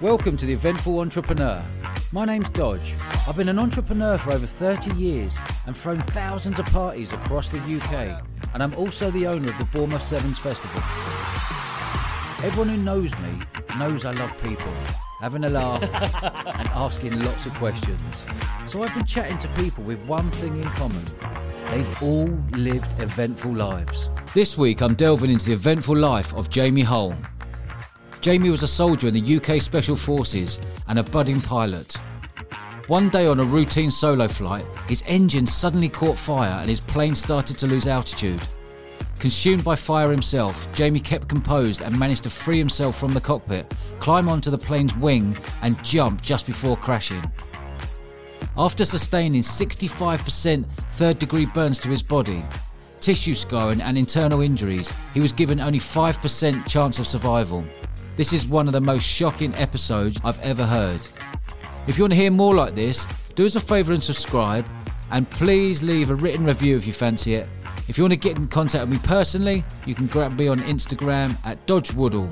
Welcome to the Eventful Entrepreneur. My name's Dodge. I've been an entrepreneur for over 30 years and thrown thousands of parties across the UK, and I'm also the owner of the Bournemouth Sevens Festival. Everyone who knows me knows I love people, having a laugh and asking lots of questions. So I've been chatting to people with one thing in common. They've all lived eventful lives. This week I'm delving into the eventful life of Jamie Hull. Jamie was a soldier in the UK Special Forces and a budding pilot. One day on a routine solo flight, his engine suddenly caught fire and his plane started to lose altitude. Consumed by fire himself, Jamie kept composed and managed to free himself from the cockpit, climb onto the plane's wing, and jump just before crashing. After sustaining 65% third degree burns to his body, tissue scarring, and internal injuries, he was given only 5% chance of survival. This is one of the most shocking episodes I've ever heard. If you want to hear more like this, do us a favour and subscribe, and please leave a written review if you fancy it. If you want to get in contact with me personally, you can grab me on Instagram at Dodge Woodall.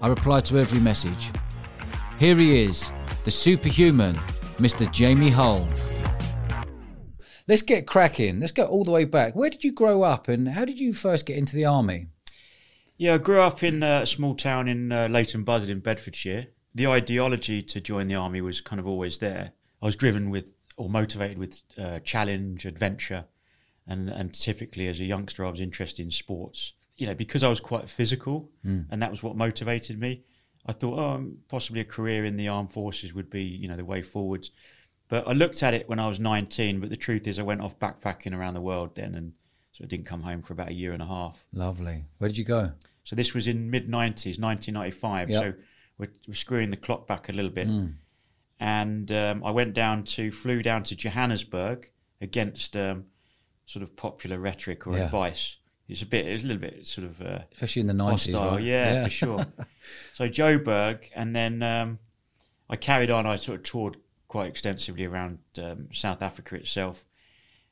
I reply to every message. Here he is, the superhuman, Mr. Jamie Hull. Let's get cracking. Let's go all the way back. Where did you grow up and how did you first get into the army? Yeah, I grew up in a small town in uh, Leighton Buzzard in Bedfordshire. The ideology to join the army was kind of always there. I was driven with or motivated with uh, challenge, adventure, and and typically as a youngster I was interested in sports. You know, because I was quite physical, mm. and that was what motivated me. I thought, oh, possibly a career in the armed forces would be, you know, the way forwards. But I looked at it when I was 19. But the truth is, I went off backpacking around the world then, and so I didn't come home for about a year and a half. Lovely. Where did you go? So this was in mid 90s, 1995. Yep. So we're, we're, screwing the clock back a little bit. Mm. And um, I went down to, flew down to Johannesburg against um, sort of popular rhetoric or yeah. advice. It's a bit, it's a little bit sort of uh, especially in the nineties, right? yeah, yeah, for sure. so Joburg, and then um, I carried on. I sort of toured quite extensively around um, South Africa itself,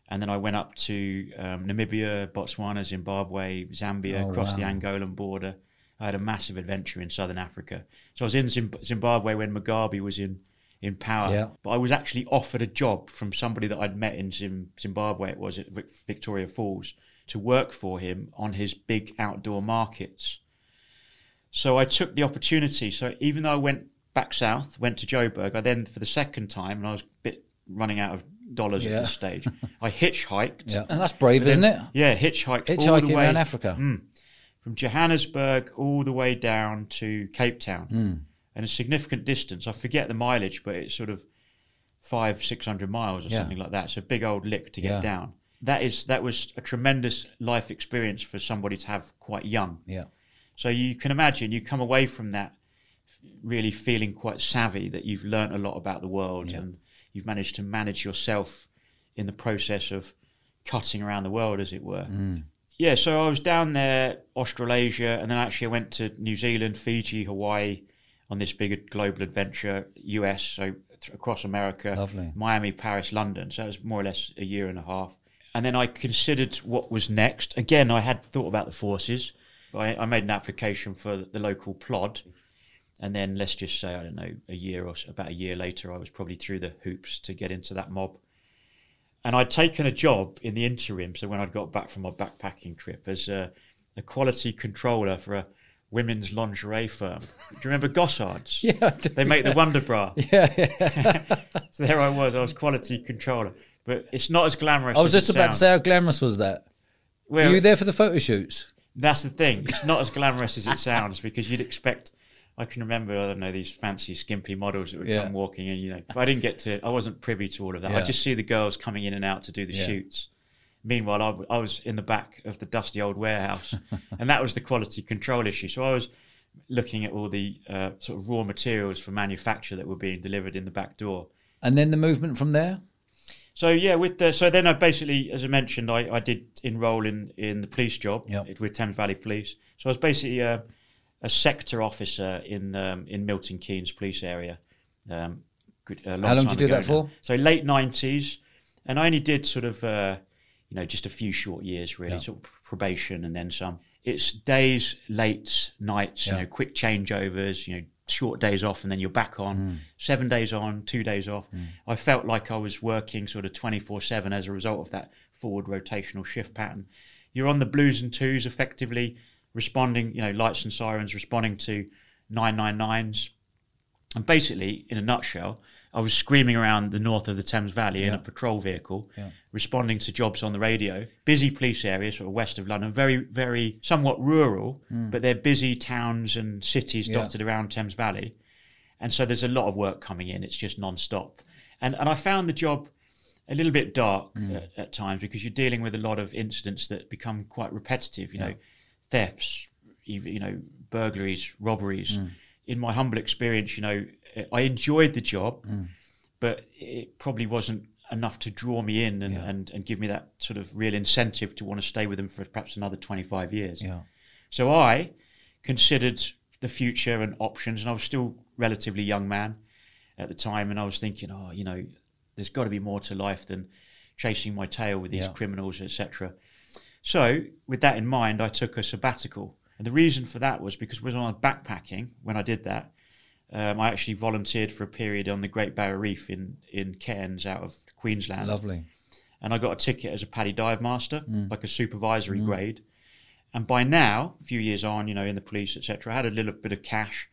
and then I went up to um, Namibia, Botswana, Zimbabwe, Zambia, oh, across wow. the Angolan border. I had a massive adventure in southern Africa. So I was in Zimbabwe when Mugabe was in in power. Yeah. But I was actually offered a job from somebody that I'd met in Zimbabwe. It was at Victoria Falls to work for him on his big outdoor markets. So I took the opportunity. So even though I went back south, went to Joburg, I then for the second time, and I was a bit running out of dollars yeah. at this stage. I hitchhiked. Yeah, and that's brave, then, isn't it? Yeah, hitchhiked hitchhiking all the way around Africa. Mm, from Johannesburg all the way down to Cape Town. Mm and a significant distance. I forget the mileage, but it's sort of five, six hundred miles or yeah. something like that. It's a big old lick to get down. That is that was a tremendous life experience for somebody to have quite young. Yeah. So you can imagine you come away from that really feeling quite savvy that you've learnt a lot about the world and you've managed to manage yourself in the process of cutting around the world, as it were. Mm. Yeah, so I was down there, Australasia, and then actually I went to New Zealand, Fiji, Hawaii, on this big global adventure, US, so across America, Lovely. Miami, Paris, London. So it was more or less a year and a half. And then I considered what was next. Again, I had thought about the forces. I, I made an application for the local plod. And then let's just say, I don't know, a year or so, about a year later, I was probably through the hoops to get into that mob. And I'd taken a job in the interim. So when I'd got back from my backpacking trip as a, a quality controller for a women's lingerie firm. Do you remember Gossards? yeah, they make the Wonder Bra. Yeah, yeah. so there I was. I was quality controller, but it's not as glamorous. I was just about sounds. to say, how glamorous was that? Well, Were you there for the photo shoots? That's the thing. It's not as glamorous as it sounds because you'd expect. I can remember, I don't know, these fancy, skimpy models that would yeah. come walking in. You know, but I didn't get to. I wasn't privy to all of that. Yeah. I just see the girls coming in and out to do the yeah. shoots. Meanwhile, I, I was in the back of the dusty old warehouse, and that was the quality control issue. So I was looking at all the uh, sort of raw materials for manufacture that were being delivered in the back door. And then the movement from there. So yeah, with the so then I basically, as I mentioned, I, I did enrol in in the police job yep. with Thames Valley Police. So I was basically a, a sector officer in um, in Milton Keynes police area. Um, good, How long did you do that for? Now. So late nineties, and I only did sort of. Uh, you know, just a few short years really, yeah. sort of probation and then some. It's days, late nights, yeah. you know, quick changeovers, you know, short days off and then you're back on seven days on two days off i felt like i was working sort of 24 7 as a result of that forward rotational shift pattern you're on the blues and twos effectively responding you know lights and sirens responding to 999s and basically in a nutshell i was screaming around the north of the thames valley in a patrol vehicle Yeah. responding to jobs on the radio. Busy police areas, sort of west of London, very, very somewhat rural, but they're busy towns and cities. Yeah. dotted around Thames Valley. And so there's a lot of work coming in. It's just non-stop. And, and I found the job a little bit dark Hmm. at, at times because you're dealing with a lot of incidents that become quite repetitive, you know, thefts, you know, burglaries, robberies. Hmm. In my humble experience, you know, I enjoyed the job, Hmm. but it probably wasn't enough to draw me in and, Yeah. and, and give me that sort of real incentive to want to stay with them for perhaps another 25 years. Yeah. So I considered the future and options, and I was still relatively young man at the time, and I was thinking, oh, you know, there's got to be more to life than chasing my tail with these Yeah. criminals, etc. So with that in mind, I took a sabbatical, and the reason for that was because when I was backpacking when I did that. Um, I actually volunteered for a period on the Great Barrier Reef in in Cairns, out of Queensland Lovely. and I got a ticket as a PADI dive master, Mm. like a supervisory grade. And by now, a few years on, you know, in the police, etc., I had a little bit of cash,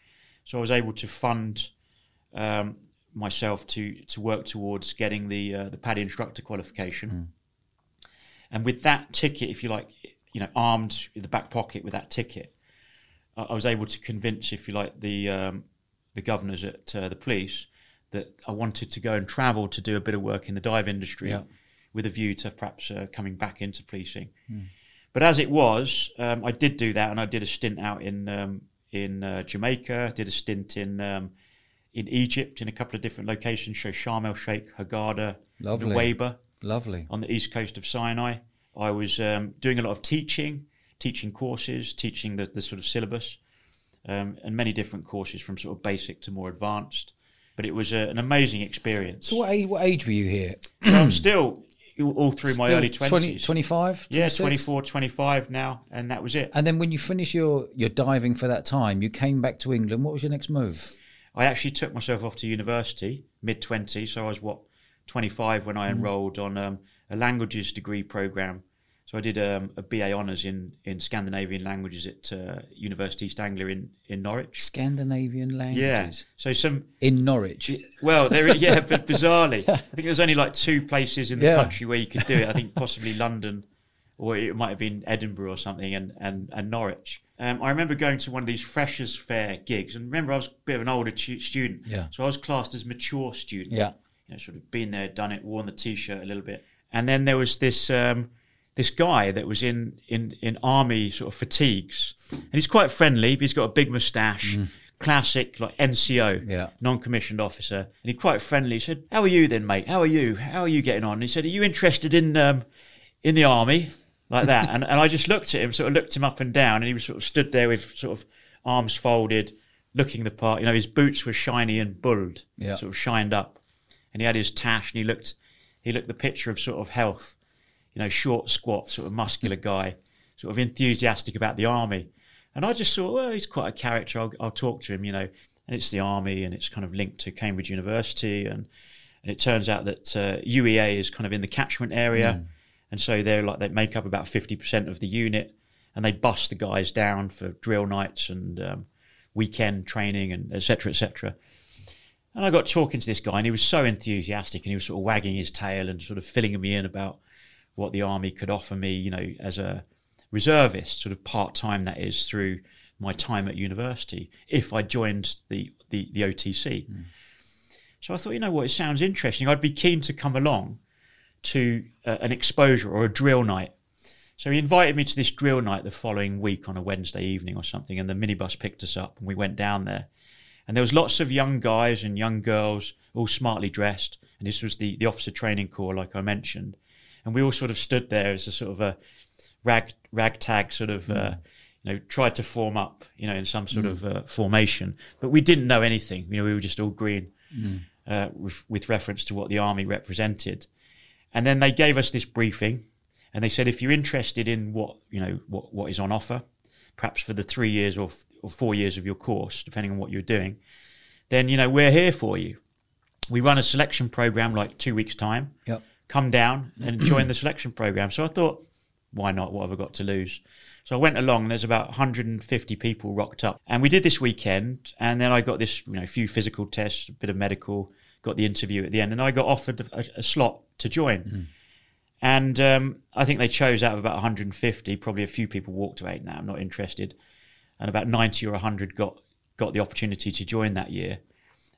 so I was able to fund um, myself to to work towards getting the uh, the PADI instructor qualification. Mm. And with that ticket, if you like, you know, armed in the back pocket with that ticket, I I was able to convince, if you like, the um, the governors at uh, the police that I wanted to go and travel to do a bit of work in the dive industry Yeah. with a view to perhaps uh, coming back into policing. But as it was, um, I did do that, and I did a stint out in um, in uh, Jamaica. Did a stint in um, in Egypt in a couple of different locations. So Sharm el Sheikh, Lovely. Nuweiba Lovely. on the east coast of Sinai. I was um, doing a lot of teaching, teaching courses, teaching the, the sort of syllabus, um, and many different courses from sort of basic to more advanced. But it was a, an amazing experience. So what age, what age were you here? So I'm still all through my Still early 20, 20s. 25? yeah, 26? 24, 25 now, and that was it. And then when you finished your, your diving for that time, you came back to England. What was your next move? I actually took myself off to university, mid 20s. So I was, what, 25 when I Mm-hmm. enrolled on um, a languages degree program. So I did um, a BA honours in, in Scandinavian languages at uh, University East Anglia in, in Norwich. Scandinavian languages. Yeah. So some, In Norwich. well, there, yeah, but bizarrely, I think there's only like two places in the Yeah. country where you could do it. I think possibly London, or it might have been Edinburgh or something, and and, and Norwich. Um, I remember going to one of these freshers' fair gigs, and remember I was a bit of an older tu- student, Yeah. so I was classed as mature student. Yeah. You know, sort of been there, done it, worn the t-shirt a little bit, and then there was this. Um, this guy that was in, in, in army sort of fatigues, and he's quite friendly. But he's got a big moustache, classic like NCO, Mm. Yeah. non-commissioned officer, and he quite friendly He said, "How are you then, mate? How are you? How are you getting on?" And he said, "Are you interested in um, in the army?" Like that, and and I just looked at him, sort of looked him up and down, and he was sort of stood there with sort of arms folded, looking the part. You know, his boots were shiny and bulled, Yeah. sort of shined up, and he had his tash, and he looked he looked the picture of sort of health, you know, short, squat, sort of muscular guy, sort of enthusiastic about the army. And I just thought, well, he's quite a character. I'll, I'll talk to him, you know. And it's the army, and it's kind of linked to Cambridge University, and and it turns out that uh, UEA is kind of in the catchment area, and so they're like they make up about fifty percent of the unit, and they bust the guys down for drill nights and um, weekend training and et cetera, et cetera. And I got talking to this guy, and he was so enthusiastic, and he was sort of wagging his tail and sort of filling me in about what the army could offer me, you know, as a reservist, sort of part time that is, through my time at university, if I joined the the, the OTC. So I thought, you know what, it sounds interesting. I'd be keen to come along to uh, an exposure or a drill night. So he invited me to this drill night the following week on a Wednesday evening or something, and the minibus picked us up, and we went down there. And there was lots of young guys and young girls, all smartly dressed. And this was the, the officer training corps, like I mentioned. And we all sort of stood there as a sort of a rag ragtag sort of, uh, you know, tried to form up, you know, in some sort of uh, formation. But we didn't know anything. You know, we were just all green uh, with, with reference to what the army represented. And then they gave us this briefing, and they said, if you're interested in what you know what what is on offer, perhaps for the three years or, f- or four years of your course, depending on what you're doing, then you know we're here for you. We run a selection program like two weeks time. Yep. Come down and join the selection program. So I thought, why not? What have I got to lose? So I went along. and There's about 150 people rocked up, and we did this weekend. And then I got this, you know, few physical tests, a bit of medical, got the interview at the end, and I got offered a, a slot to join. Mm. And um, I think they chose out of about 150. Probably a few people walked away. Now I'm not interested. And about 90 or 100 got got the opportunity to join that year.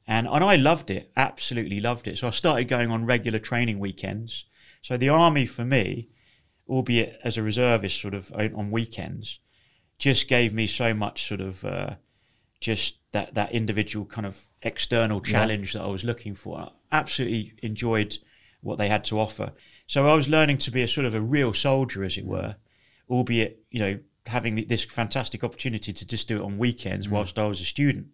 And and I loved it, absolutely loved it. So I started going on regular training weekends. So the army for me, albeit as a reservist, sort of on weekends, just gave me so much sort of uh, just that that individual kind of external challenge that I was looking for. I absolutely enjoyed what they had to offer. So I was learning to be a sort of a real soldier, as it were, albeit you know having this fantastic opportunity to just do it on weekends mm. whilst I was a student,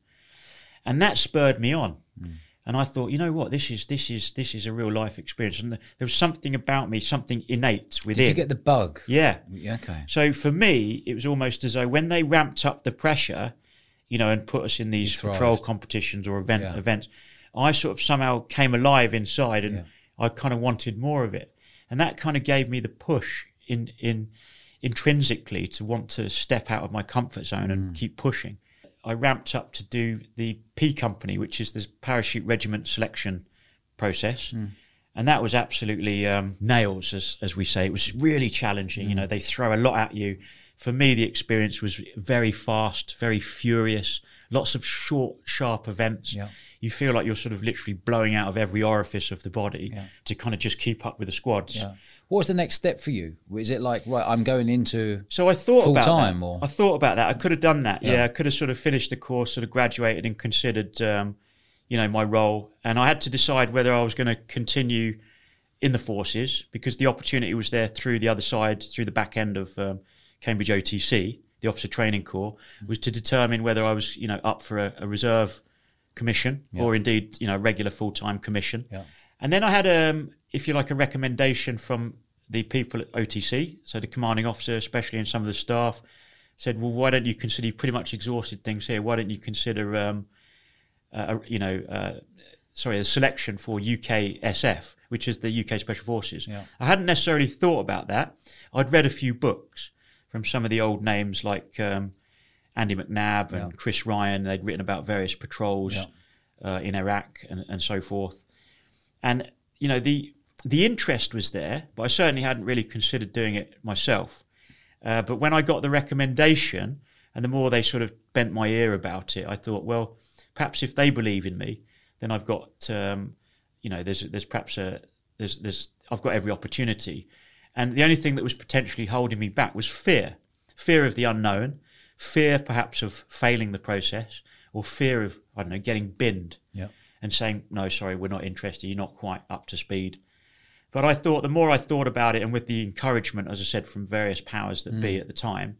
and that spurred me on. Mm. And I thought, you know what, this is this is this is a real life experience, and there was something about me, something innate within. Did you get the bug? yeah, Yeah, okay. so for me, it was almost as though when they ramped up the pressure, you know, and put us in these patrol competitions or event Yeah. events, I sort of somehow came alive inside, and Yeah. I kind of wanted more of it, and that kind of gave me the push in in intrinsically to want to step out of my comfort zone Mm. and keep pushing. I ramped up to do the P Company, which is the parachute regiment selection process. Mm. And that was absolutely um, nails, as, as we say. It was really challenging. You know, they throw a lot at you. For me, the experience was very fast, very furious, lots of short, sharp events. Yeah. You feel like you're sort of literally blowing out of every orifice of the body Yeah. to kind of just keep up with the squads. Yeah. What was the next step for you? Is it like right? I'm going into So I thought Full about time, that. or- I thought about that. I could have done that. Yeah. I could have sort of finished the course, sort of graduated and considered, um, you know, my role. And I had to decide whether I was going to continue in the forces because the opportunity was there through the other side, through the back end of um, Cambridge OTC, the Officer Training Corps, was to determine whether I was, you know, up for a, a reserve commission or indeed, you know, a regular full time commission. Yeah. And then I had, um, if you like, a recommendation from the people at OTC, so the commanding officer, especially and some of the staff, said, "Well, why don't you consider? You've pretty much exhausted things here. Why don't you consider, um, uh, you know, uh, sorry, a selection for UKSF, which is the UK Special Forces?" Yeah. I hadn't necessarily thought about that. I'd read a few books from some of the old names like um, Andy McNab and Yeah. Chris Ryan. They'd written about various patrols Yeah. uh, in Iraq and, and so forth. And you know the the interest was there, but I certainly hadn't really considered doing it myself. Uh, but when I got the recommendation, and the more they sort of bent my ear about it, I thought, well, perhaps if they believe in me, then I've got, um, you know, there's there's perhaps a there's there's I've got every opportunity. And the only thing that was potentially holding me back was fear, fear of the unknown, fear perhaps of failing the process, or fear of I don't know getting binned yeah. and saying, no, sorry, we're not interested. You're not quite up to speed. But I thought the more I thought about it, and with the encouragement, as I said, from various powers that be at the time,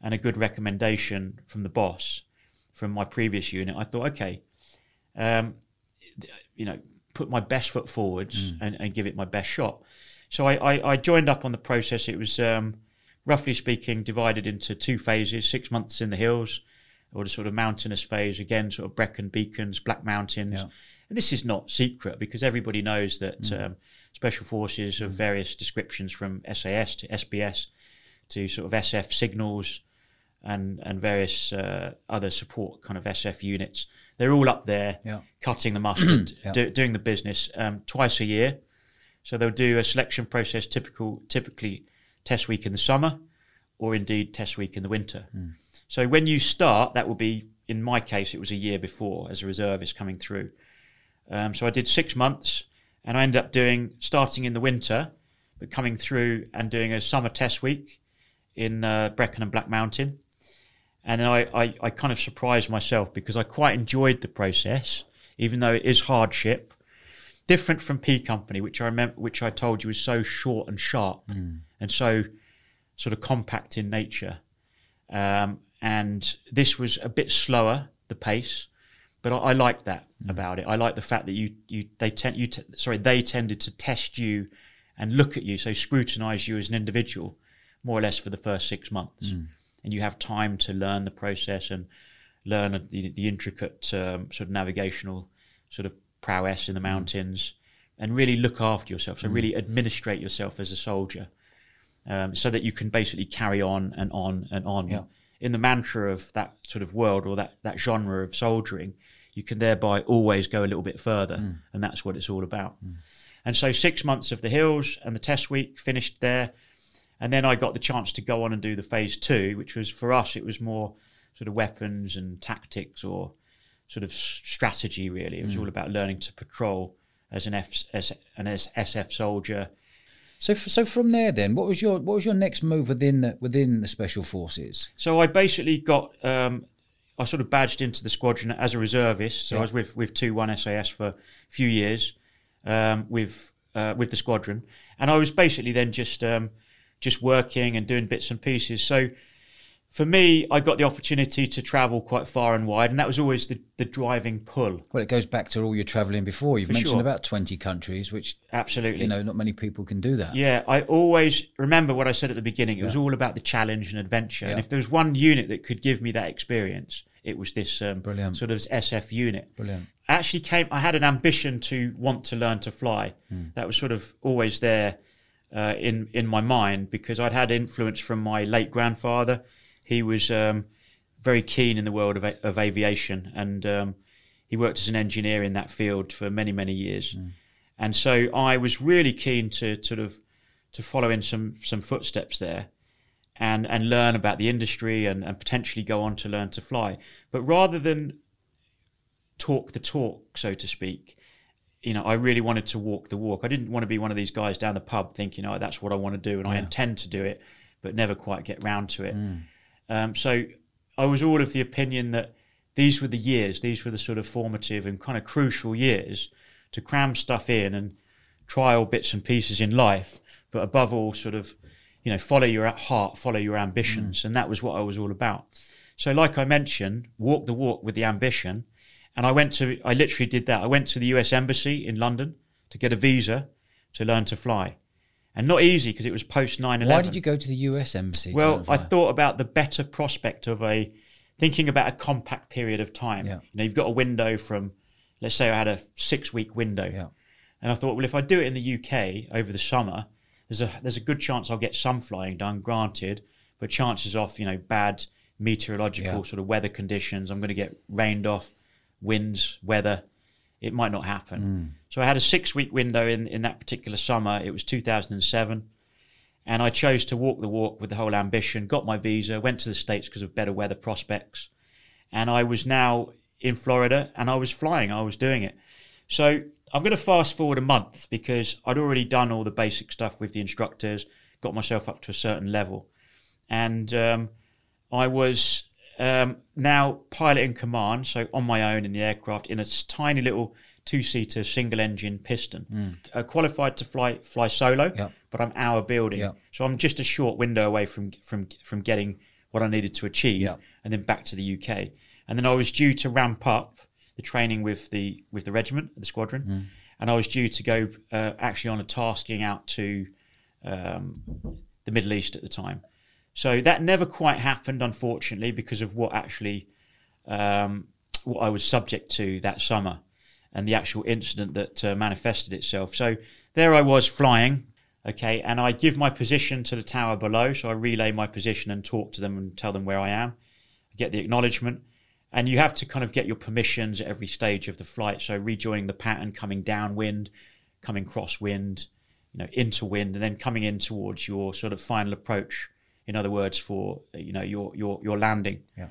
and a good recommendation from the boss from my previous unit, I thought, okay, um, you know, put my best foot forwards and, and give it my best shot. So I, I, I joined up on the process. It was, um, roughly speaking, divided into two phases: six months in the hills, or the sort of mountainous phase. Again, sort of Brecon Beacons, Black Mountains. Yeah. And this is not secret because everybody knows that Mm. um, special forces of various descriptions, from SAS to SBS to sort of SF signals and and various uh, other support kind of SF units, they're all up there Yeah. cutting the mustard, Yeah. do, doing the business um, twice a year. So they'll do a selection process, typical, typically test week in the summer, or indeed test week in the winter. So when you start, that will be in my case, it was a year before as a reservist coming through. Um, so I did six months, and I ended up doing starting in the winter, but coming through and doing a summer test week in uh, Brecon and Black Mountain. And then I, I, I kind of surprised myself because I quite enjoyed the process, even though it is hardship. Different from P Company, which I remember, which I told you was so short and sharp and so sort of compact in nature. Um, and this was a bit slower, the pace, but I, I liked that about it. I like the fact that you you they tend you t- sorry they tended to test you and look at you, so scrutinise you as an individual, more or less for the first six months. and you have time to learn the process and learn the, the intricate um, sort of navigational sort of prowess in the mm. mountains and really look after yourself. So mm. really administrate yourself as a soldier, um, so that you can basically carry on and on and on. Yeah. In the mantra of that sort of world or that that genre of soldiering, you can thereby always go a little bit further, mm. and that's what it's all about. And so six months of the hills and the test week finished there, and then I got the chance to go on and do the phase two, which was for us it was more sort of weapons and tactics or sort of strategy. Really, it was all about learning to patrol as an F, as an SF soldier. So, f- so from there, then, what was your what was your next move within the within the special forces? So I basically got um, I sort of badged into the squadron as a reservist. So Yeah. I was with with two one SAS for a few years um, with uh, with the squadron, and I was basically then just um, just working and doing bits and pieces. So for me, I got the opportunity to travel quite far and wide, and that was always the, the driving pull. Well, it goes back to all your travelling before. You've For mentioned sure. about twenty countries, which Absolutely. you know not many people can do that. Yeah, I always remember what I said at the beginning. It was all about the challenge and adventure. And if there was one unit that could give me that experience, it was this um, Brilliant. sort of SF unit. Brilliant. I actually came. I had an ambition to want to learn to fly. That was sort of always there uh, in in my mind because I'd had influence from my late grandfather. He was um, very keen in the world of, of aviation, and um, he worked as an engineer in that field for many many years. And so I was really keen to sort of to follow in some some footsteps there and and learn about the industry and, and potentially go on to learn to fly. But rather than talk the talk, so to speak, you know, I really wanted to walk the walk. I didn't want to be one of these guys down the pub thinking, oh, that's what I want to do and I intend to do it, but never quite get round to it. Um, so I was all of the opinion that these were the years, these were the sort of formative and kind of crucial years to cram stuff in and trial bits and pieces in life, but above all, sort of, you know, follow your heart, follow your ambitions. And that was what I was all about. So, like I mentioned, walk the walk with the ambition. And I went to, I literally did that. I went to the US Embassy in London to get a visa to learn to fly. And not easy because it was post 9 11. Why did you go to the U.S. embassy? Well, I thought about the better prospect of a thinking about a compact period of time. Yeah. You know, you've got a window from, let's say, I had a six-week window, Yeah. and I thought, well, if I do it in the UK over the summer, there's a there's a good chance I'll get some flying done. Granted, but chances of you know bad meteorological Yeah. sort of weather conditions, I'm going to get rained off, winds, weather. It might not happen. Mm. So I had a six-week window in in that particular summer. It was 2007 and I chose to walk the walk with the whole ambition. Got my visa, went to the states because of better weather prospects, and I was now in Florida and I was flying. I was doing it. So I'm going to fast forward a month because I'd already done all the basic stuff with the instructors, got myself up to a certain level, and um, I was um, now pilot in command, so on my own in the aircraft in a tiny little two-seater single-engine piston. Uh, qualified to fly fly solo, Yep. but I'm hour building, Yep. so I'm just a short window away from from from getting what I needed to achieve, Yep. and then back to the UK. And then I was due to ramp up the training with the with the regiment, the squadron, and I was due to go uh, actually on a tasking out to um, the Middle East at the time. So that never quite happened, unfortunately, because of what actually um, what I was subject to that summer and the actual incident that uh, manifested itself. So there I was flying, okay, and I give my position to the tower below. So I relay my position and talk to them and tell them where I am. I get the acknowledgement. And you have to kind of get your permissions at every stage of the flight. So rejoining the pattern, coming downwind, coming crosswind, you know, into wind, and then coming in towards your sort of final approach. In other words, for you know your your your landing. Yeah.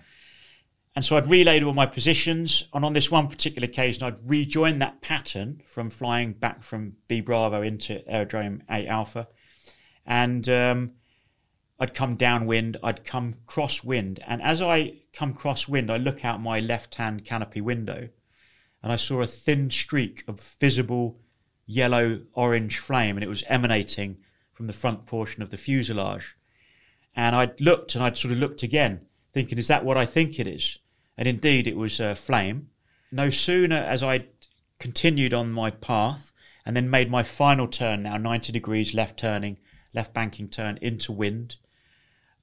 And so I'd relayed all my positions, and on this one particular occasion, I'd rejoined that pattern from flying back from B Bravo into Aerodrome 8 Alpha, and um, I'd come downwind, I'd come crosswind, and as I come crosswind, I look out my left-hand canopy window, and I saw a thin streak of visible yellow-orange flame, and it was emanating from the front portion of the fuselage. And I'd looked and I'd sort of looked again, thinking, is that what I think it is? And indeed, it was a flame. No sooner as I continued on my path and then made my final turn now, 90 degrees left turning, left banking turn into wind,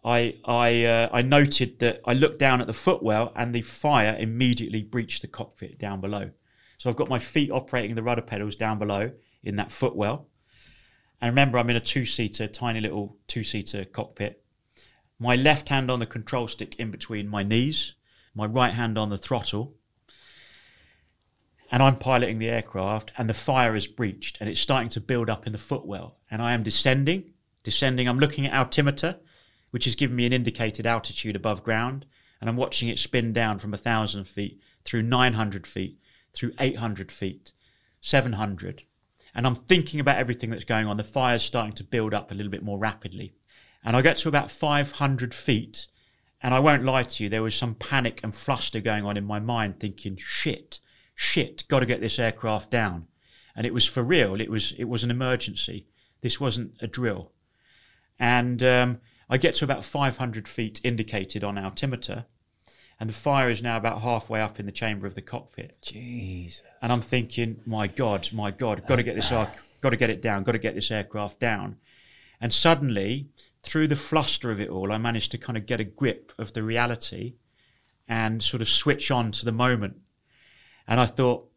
I I uh, I noted that I looked down at the footwell and the fire immediately breached the cockpit down below. So I've got my feet operating the rudder pedals down below in that footwell. And remember, I'm in a two-seater, tiny little two-seater cockpit. My left hand on the control stick in between my knees, my right hand on the throttle, and I'm piloting the aircraft, and the fire is breached, and it's starting to build up in the footwell, and I am descending, descending. I'm looking at altimeter, which has given me an indicated altitude above ground, and I'm watching it spin down from a thousand feet through 900 feet, through 800 feet, 700, and I'm thinking about everything that's going on. The fire's starting to build up a little bit more rapidly, and I get to about 500 feet, and I won't lie to you, there was some panic and fluster going on in my mind, thinking, shit shit, got to get this aircraft down. And it was for real. It was it was an emergency. This wasn't a drill. And um, I get to about 500 feet indicated on altimeter, and the fire is now about halfway up in the chamber of the cockpit. Jesus. And I'm thinking, my God, my God, got to get this got to get it down, got to get this aircraft down. And suddenly, through the fluster of it all, I managed to kind of get a grip of the reality and sort of switch on to the moment and I thought,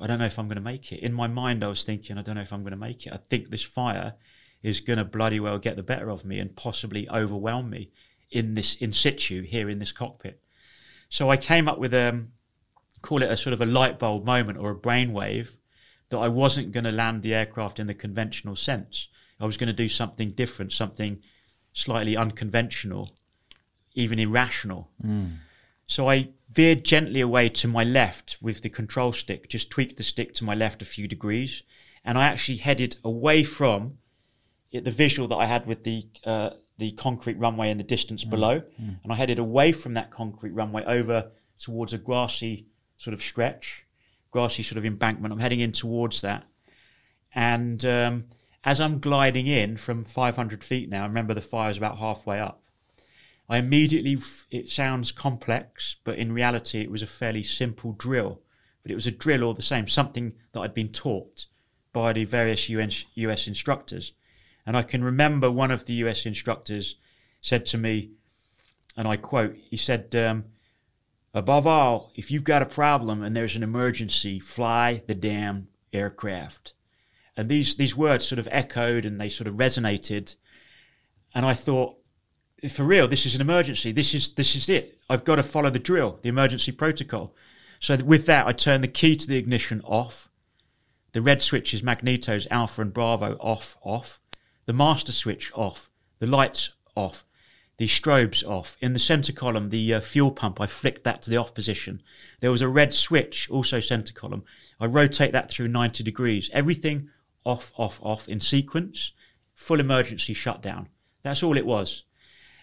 I don't know if I'm going to make it. In my mind, I was thinking, I don't know if I'm going to make it. I think this fire is going to bloody well get the better of me and possibly overwhelm me in this in situ here in this cockpit. So I came up with a um, call it a sort of a light bulb moment or a brainwave that I wasn't going to land the aircraft in the conventional sense. I was going to do something different, something slightly unconventional, even irrational. Mm. So I veered gently away to my left with the control stick, just tweaked the stick to my left a few degrees, and I actually headed away from it, the visual that I had with the uh, the concrete runway in the distance mm. below, mm. and I headed away from that concrete runway over towards a grassy sort of stretch, grassy sort of embankment. I'm heading in towards that, and um, as I'm gliding in from 500 feet now, I remember the fire's about halfway up. I immediately, it sounds complex, but in reality, it was a fairly simple drill. But it was a drill all the same, something that I'd been taught by the various US, US instructors. And I can remember one of the US instructors said to me, and I quote, he said, um, Above all, if you've got a problem and there's an emergency, fly the damn aircraft. And these, these words sort of echoed and they sort of resonated. And I thought, for real, this is an emergency. This is this is it. I've got to follow the drill, the emergency protocol. So with that, I turn the key to the ignition off. The red switches, magnetos, alpha and bravo off, off. The master switch off. The lights off. The strobes off. In the center column, the uh, fuel pump, I flicked that to the off position. There was a red switch, also center column. I rotate that through 90 degrees. Everything off, off, off in sequence. Full emergency shutdown. That's all it was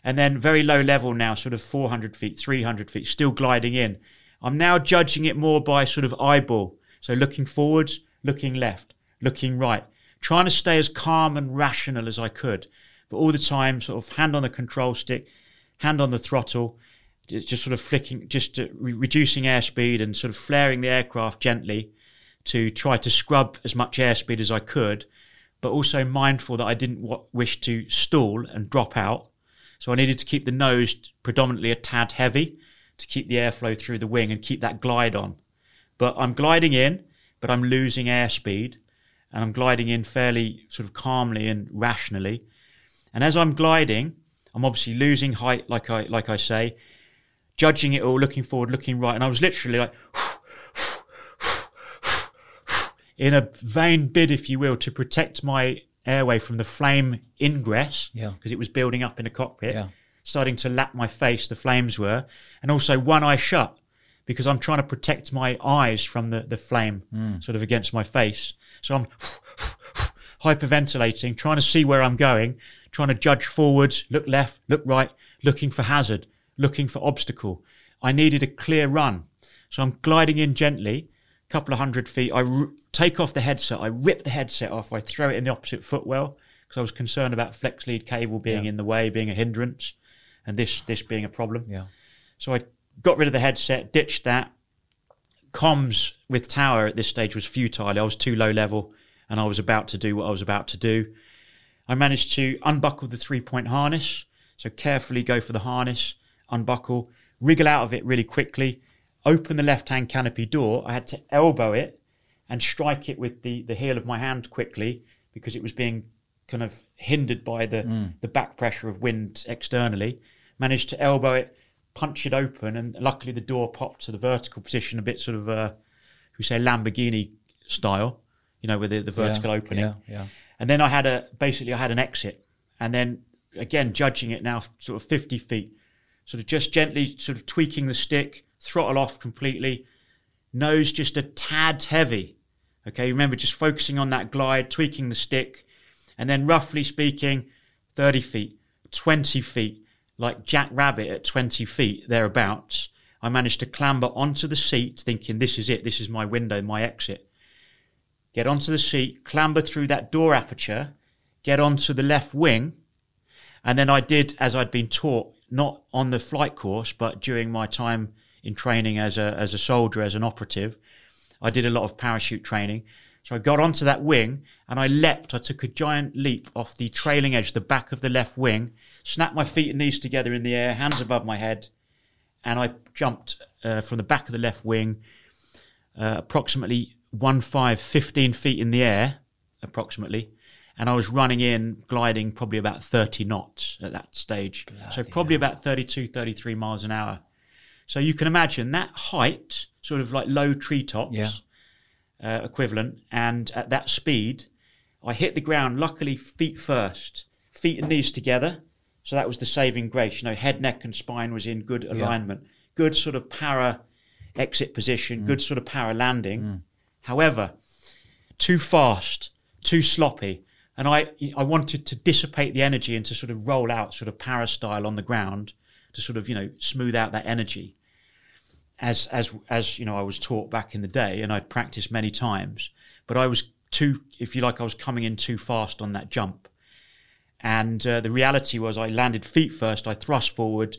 and then very low level now, sort of 400 feet, 300 feet, still gliding in. I'm now judging it more by sort of eyeball. So looking forwards, looking left, looking right, trying to stay as calm and rational as I could, but all the time sort of hand on the control stick, hand on the throttle, just sort of flicking, just uh, reducing airspeed and sort of flaring the aircraft gently to try to scrub as much airspeed as I could, but also mindful that I didn't w- wish to stall and drop out so I needed to keep the nose predominantly a tad heavy to keep the airflow through the wing and keep that glide on. But I'm gliding in, but I'm losing airspeed and I'm gliding in fairly sort of calmly and rationally. And as I'm gliding, I'm obviously losing height, like I like I say, judging it all, looking forward, looking right, and I was literally like in a vain bid, if you will, to protect my airway from the flame ingress because yeah. it was building up in the cockpit, yeah. starting to lap my face, the flames were, and also one eye shut because I'm trying to protect my eyes from the, the flame mm. sort of against my face. So I'm hyperventilating, trying to see where I'm going, trying to judge forwards, look left, look right, looking for hazard, looking for obstacle. I needed a clear run. So I'm gliding in gently couple of hundred feet. I r- take off the headset. I rip the headset off. I throw it in the opposite footwell because I was concerned about flex lead cable being yeah. in the way, being a hindrance, and this this being a problem. Yeah. So I got rid of the headset, ditched that. Comms with tower at this stage was futile. I was too low level, and I was about to do what I was about to do. I managed to unbuckle the three point harness, So carefully go for the harness, unbuckle, wriggle out of it really quickly, open the left hand canopy door. I had to elbow it and strike it with the, the heel of my hand quickly because it was being kind of hindered by the, mm. the back pressure of wind externally. Managed to elbow it, punch it open, and luckily the door popped to the vertical position, a bit sort of, uh, we say Lamborghini style, you know, with the, the vertical yeah, opening. Yeah, yeah. And then I had a basically I had an exit, and then again judging it now sort of 50 feet, sort of just gently sort of tweaking the stick, throttle off completely, nose just a tad heavy. Okay, remember just focusing on that glide, tweaking the stick, and then roughly speaking, 30 feet, 20 feet, like Jack Rabbit at 20 feet, thereabouts. I managed to clamber onto the seat, thinking, this is it, this is my window, my exit. Get onto the seat, clamber through that door aperture, get onto the left wing, and then I did as I'd been taught, not on the flight course, but during my time in training as a, as a soldier, as an operative. I did a lot of parachute training. So I got onto that wing and I leapt. I took a giant leap off the trailing edge, the back of the left wing, snapped my feet and knees together in the air, hands above my head, and I jumped uh, from the back of the left wing, uh, approximately one five, 15 feet in the air, approximately. And I was running in, gliding probably about 30 knots at that stage. Bloody so probably hell. about 32, 33 miles an hour. So you can imagine that height, sort of like low treetops, yeah uh, equivalent. And at that speed, I hit the ground, luckily feet first, feet and knees together. So that was the saving grace. You know, head, neck, and spine was in good alignment, yeah. good sort of para exit position, mm. good sort of para landing. Mm. However, too fast, too sloppy. And I, I wanted to dissipate the energy and to sort of roll out sort of para style on the ground to sort of, you know, smooth out that energy as as as you know I was taught back in the day, and I'd practiced many times. But I was too, if you like, I was coming in too fast on that jump. And uh, the reality was, I landed feet first. I thrust forward,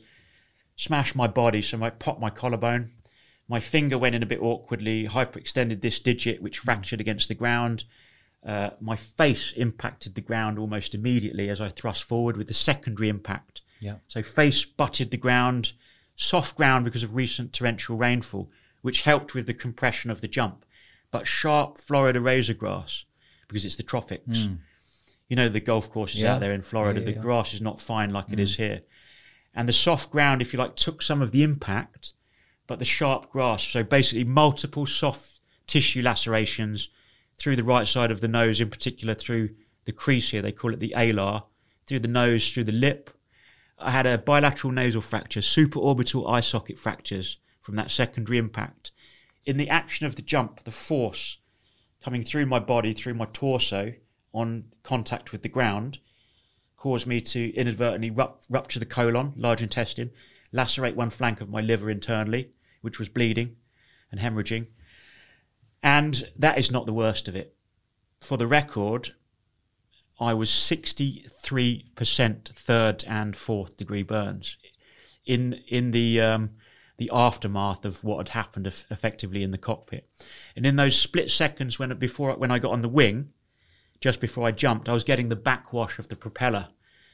smashed my body, so I popped my collarbone. My finger went in a bit awkwardly, hyperextended this digit, which fractured against the ground. Uh, my face impacted the ground almost immediately as I thrust forward with the secondary impact. Yeah. So face butted the ground, soft ground because of recent torrential rainfall, which helped with the compression of the jump, but sharp Florida razor grass because it's the tropics. Mm. You know, the golf courses yeah. out there in Florida, yeah, yeah, the grass is not fine like mm. it is hmm. here. And the soft ground, if you like, took some of the impact, but the sharp grass, so basically multiple soft tissue lacerations through the right side of the nose, in particular through the crease here, they call it the alar, through the nose, through the lip, I had a bilateral nasal fracture, supraorbital eye socket fractures from that secondary impact. In the action of the jump, the force coming through my body, through my torso, on contact with the ground, caused me to inadvertently rupture the colon, large intestine, lacerate one flank of my liver internally, which was bleeding and hemorrhaging. And that is not the worst of it. For the record, I was 63% third and fourth degree burns in in the um, the aftermath of what had happened effectively in the cockpit. And in those split seconds when before when I got on the wing, just before I jumped, I was getting the backwash of the propeller.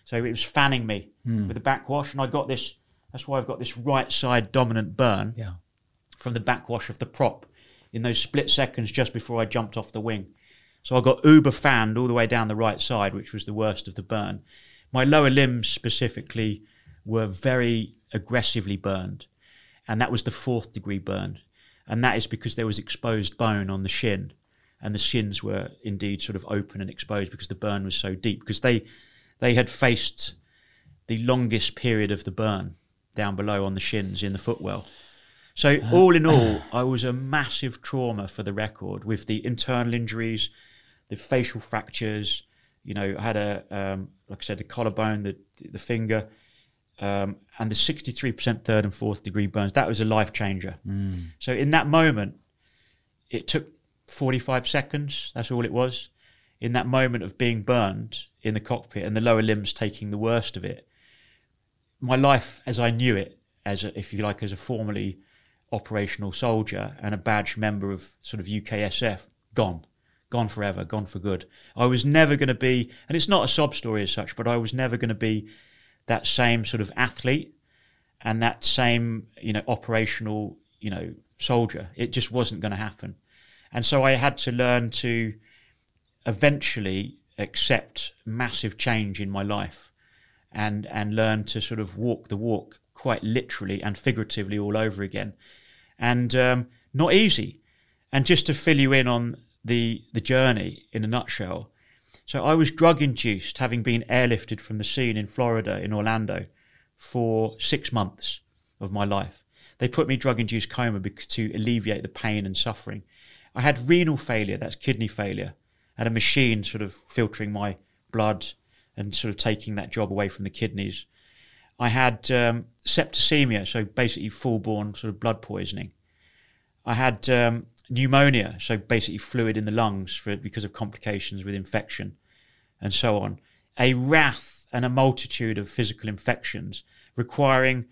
So it was fanning me mm. with the backwash, and I got this. That's why I've got this right side dominant burn yeah. from the backwash of the prop in those split seconds just before I jumped off the wing. So I got uber fanned all the way down the right side, which was the worst of the burn. My lower limbs specifically were very aggressively burned, and that was the fourth degree burn. And that is because there was exposed bone on the shin, and the shins were indeed sort of open and exposed because the burn was so deep. Because they they had faced the longest period of the burn down below on the shins in the footwell. So uh-huh. all in all, I was a massive trauma for the record with the internal injuries, the facial fractures. You know, I had a um, like I said, the collarbone, the the finger, um, and the sixty three percent third and fourth degree burns. That was a life changer. Mm. So in that moment, it took forty five seconds. That's all it was. In that moment of being burned in the cockpit and the lower limbs taking the worst of it, my life as I knew it, as a, if you like, as a formerly operational soldier and a badge member of sort of UKSF, gone gone forever, gone for good. I was never going to be, and it's not a sob story as such, but I was never going to be that same sort of athlete and that same, you know, operational, you know, soldier. It just wasn't going to happen. And so I had to learn to eventually accept massive change in my life and and learn to sort of walk the walk quite literally and figuratively all over again. And um, not easy. And just to fill you in on the the journey in a nutshell, so I was drug induced, having been airlifted from the scene in Florida, in Orlando, for six months of my life. They put me drug induced coma to alleviate the pain and suffering. I had renal failure, that's kidney failure, and a machine sort of filtering my blood and sort of taking that job away from the kidneys. I had um, septicemia, so basically full born sort of blood poisoning. I had um, pneumonia, so basically fluid in the lungs for, because of complications with infection and so on. A wrath and a multitude of physical infections requiring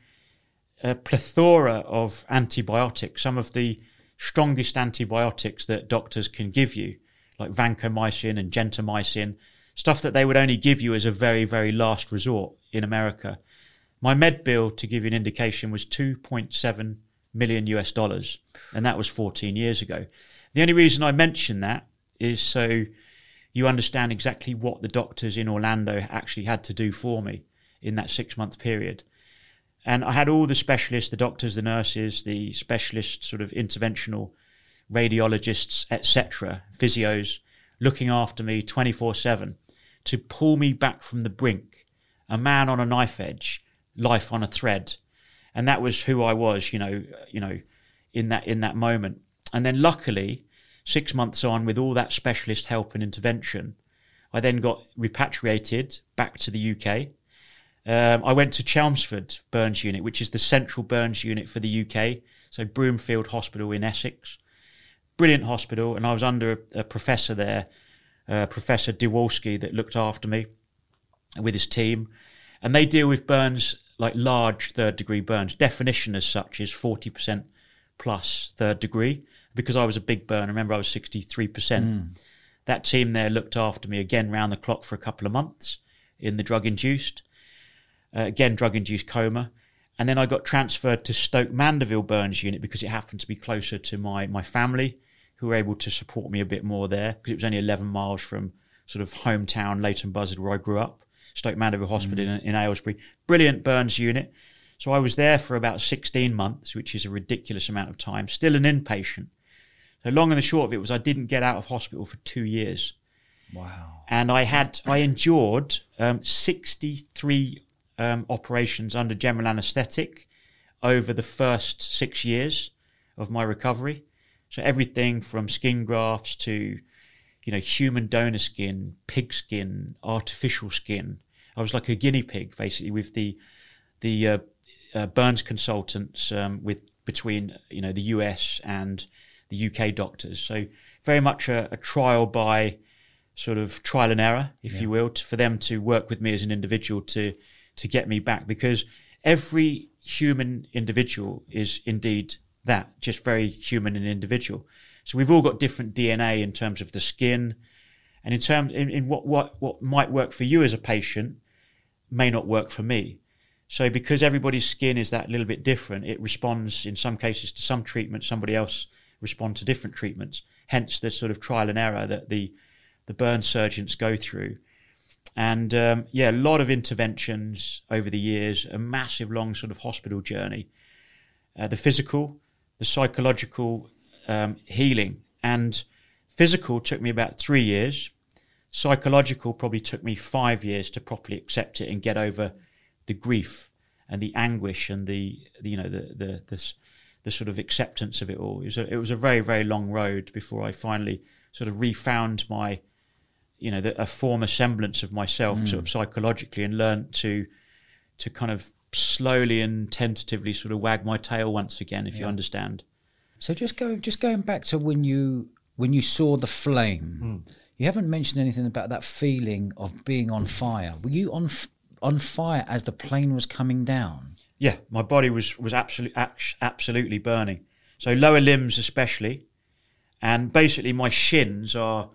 a plethora of antibiotics, some of the strongest antibiotics that doctors can give you, like vancomycin and gentamicin, stuff that they would only give you as a very, very last resort in America. My med bill, to give you an indication, was 2.7 million US dollars, and that was 14 years ago. The only reason I mention that is so you understand exactly what the doctors in Orlando actually had to do for me in that six month period. And I had all the specialists, the doctors, the nurses, the specialist sort of interventional radiologists, etc., physios, looking after me 24 7 to pull me back from the brink, a man on a knife edge, life on a thread. And that was who I was, you know, you know, in that in that moment. And then luckily, six months on, with all that specialist help and intervention, I then got repatriated back to the UK. Um, I went to Chelmsford Burns Unit, which is the central burns unit for the UK. So Broomfield Hospital in Essex, brilliant hospital, and I was under a, a professor there, uh, Professor Dziewulski, that looked after me with his team, and they deal with burns like large third degree burns. Definition as such is forty percent plus third degree because I was a big burn. I Remember, I was 63%. Mm. That team there looked after me again round the clock for a couple of months in the drug induced, uh, again, drug induced coma. And then I got transferred to Stoke Mandeville Burns unit because it happened to be closer to my, my family who were able to support me a bit more there because it was only 11 miles from sort of hometown Leighton Buzzard where I grew up. Stoke Mandeville Hospital mm. in, in Aylesbury. Brilliant Burns unit. So I was there for about 16 months, which is a ridiculous amount of time, still an inpatient. So long and the short of it was I didn't get out of hospital for two years. Wow. And I had, I endured um, 63 um, operations under general anaesthetic over the first six years of my recovery. So everything from skin grafts to, you know, human donor skin, pig skin, artificial skin. I was like a guinea pig, basically, with the the uh, uh, Burns consultants um, with between you know the US and the UK doctors. So very much a, a trial by sort of trial and error, if yeah. you will, to, for them to work with me as an individual to to get me back because every human individual is indeed that, just very human and individual. So we've all got different DNA in terms of the skin, and in terms in, in what what what might work for you as a patient may not work for me. So because everybody's skin is that little bit different, it responds in some cases to some treatment, somebody else respond to different treatments. Hence the sort of trial and error that the the burn surgeons go through. And um, yeah, a lot of interventions over the years, a massive long sort of hospital journey. Uh, the physical, the psychological um, healing, and physical took me about three years. Psychological probably took me five years to properly accept it and get over the grief and the anguish and the, the you know the the this the sort of acceptance of it all. It was a, it was a very very long road before I finally sort of refound my, you know, the, a former semblance of myself, mm. sort of psychologically, and learned to to kind of slowly and tentatively sort of wag my tail once again, if yeah. you understand. So just go, just going back to when you when you saw the flame. Mm. You haven't mentioned anything about that feeling of being on fire. Were you on on fire as the plane was coming down? Yeah, my body was was absolutely absolutely burning. So lower limbs especially, and basically my shins are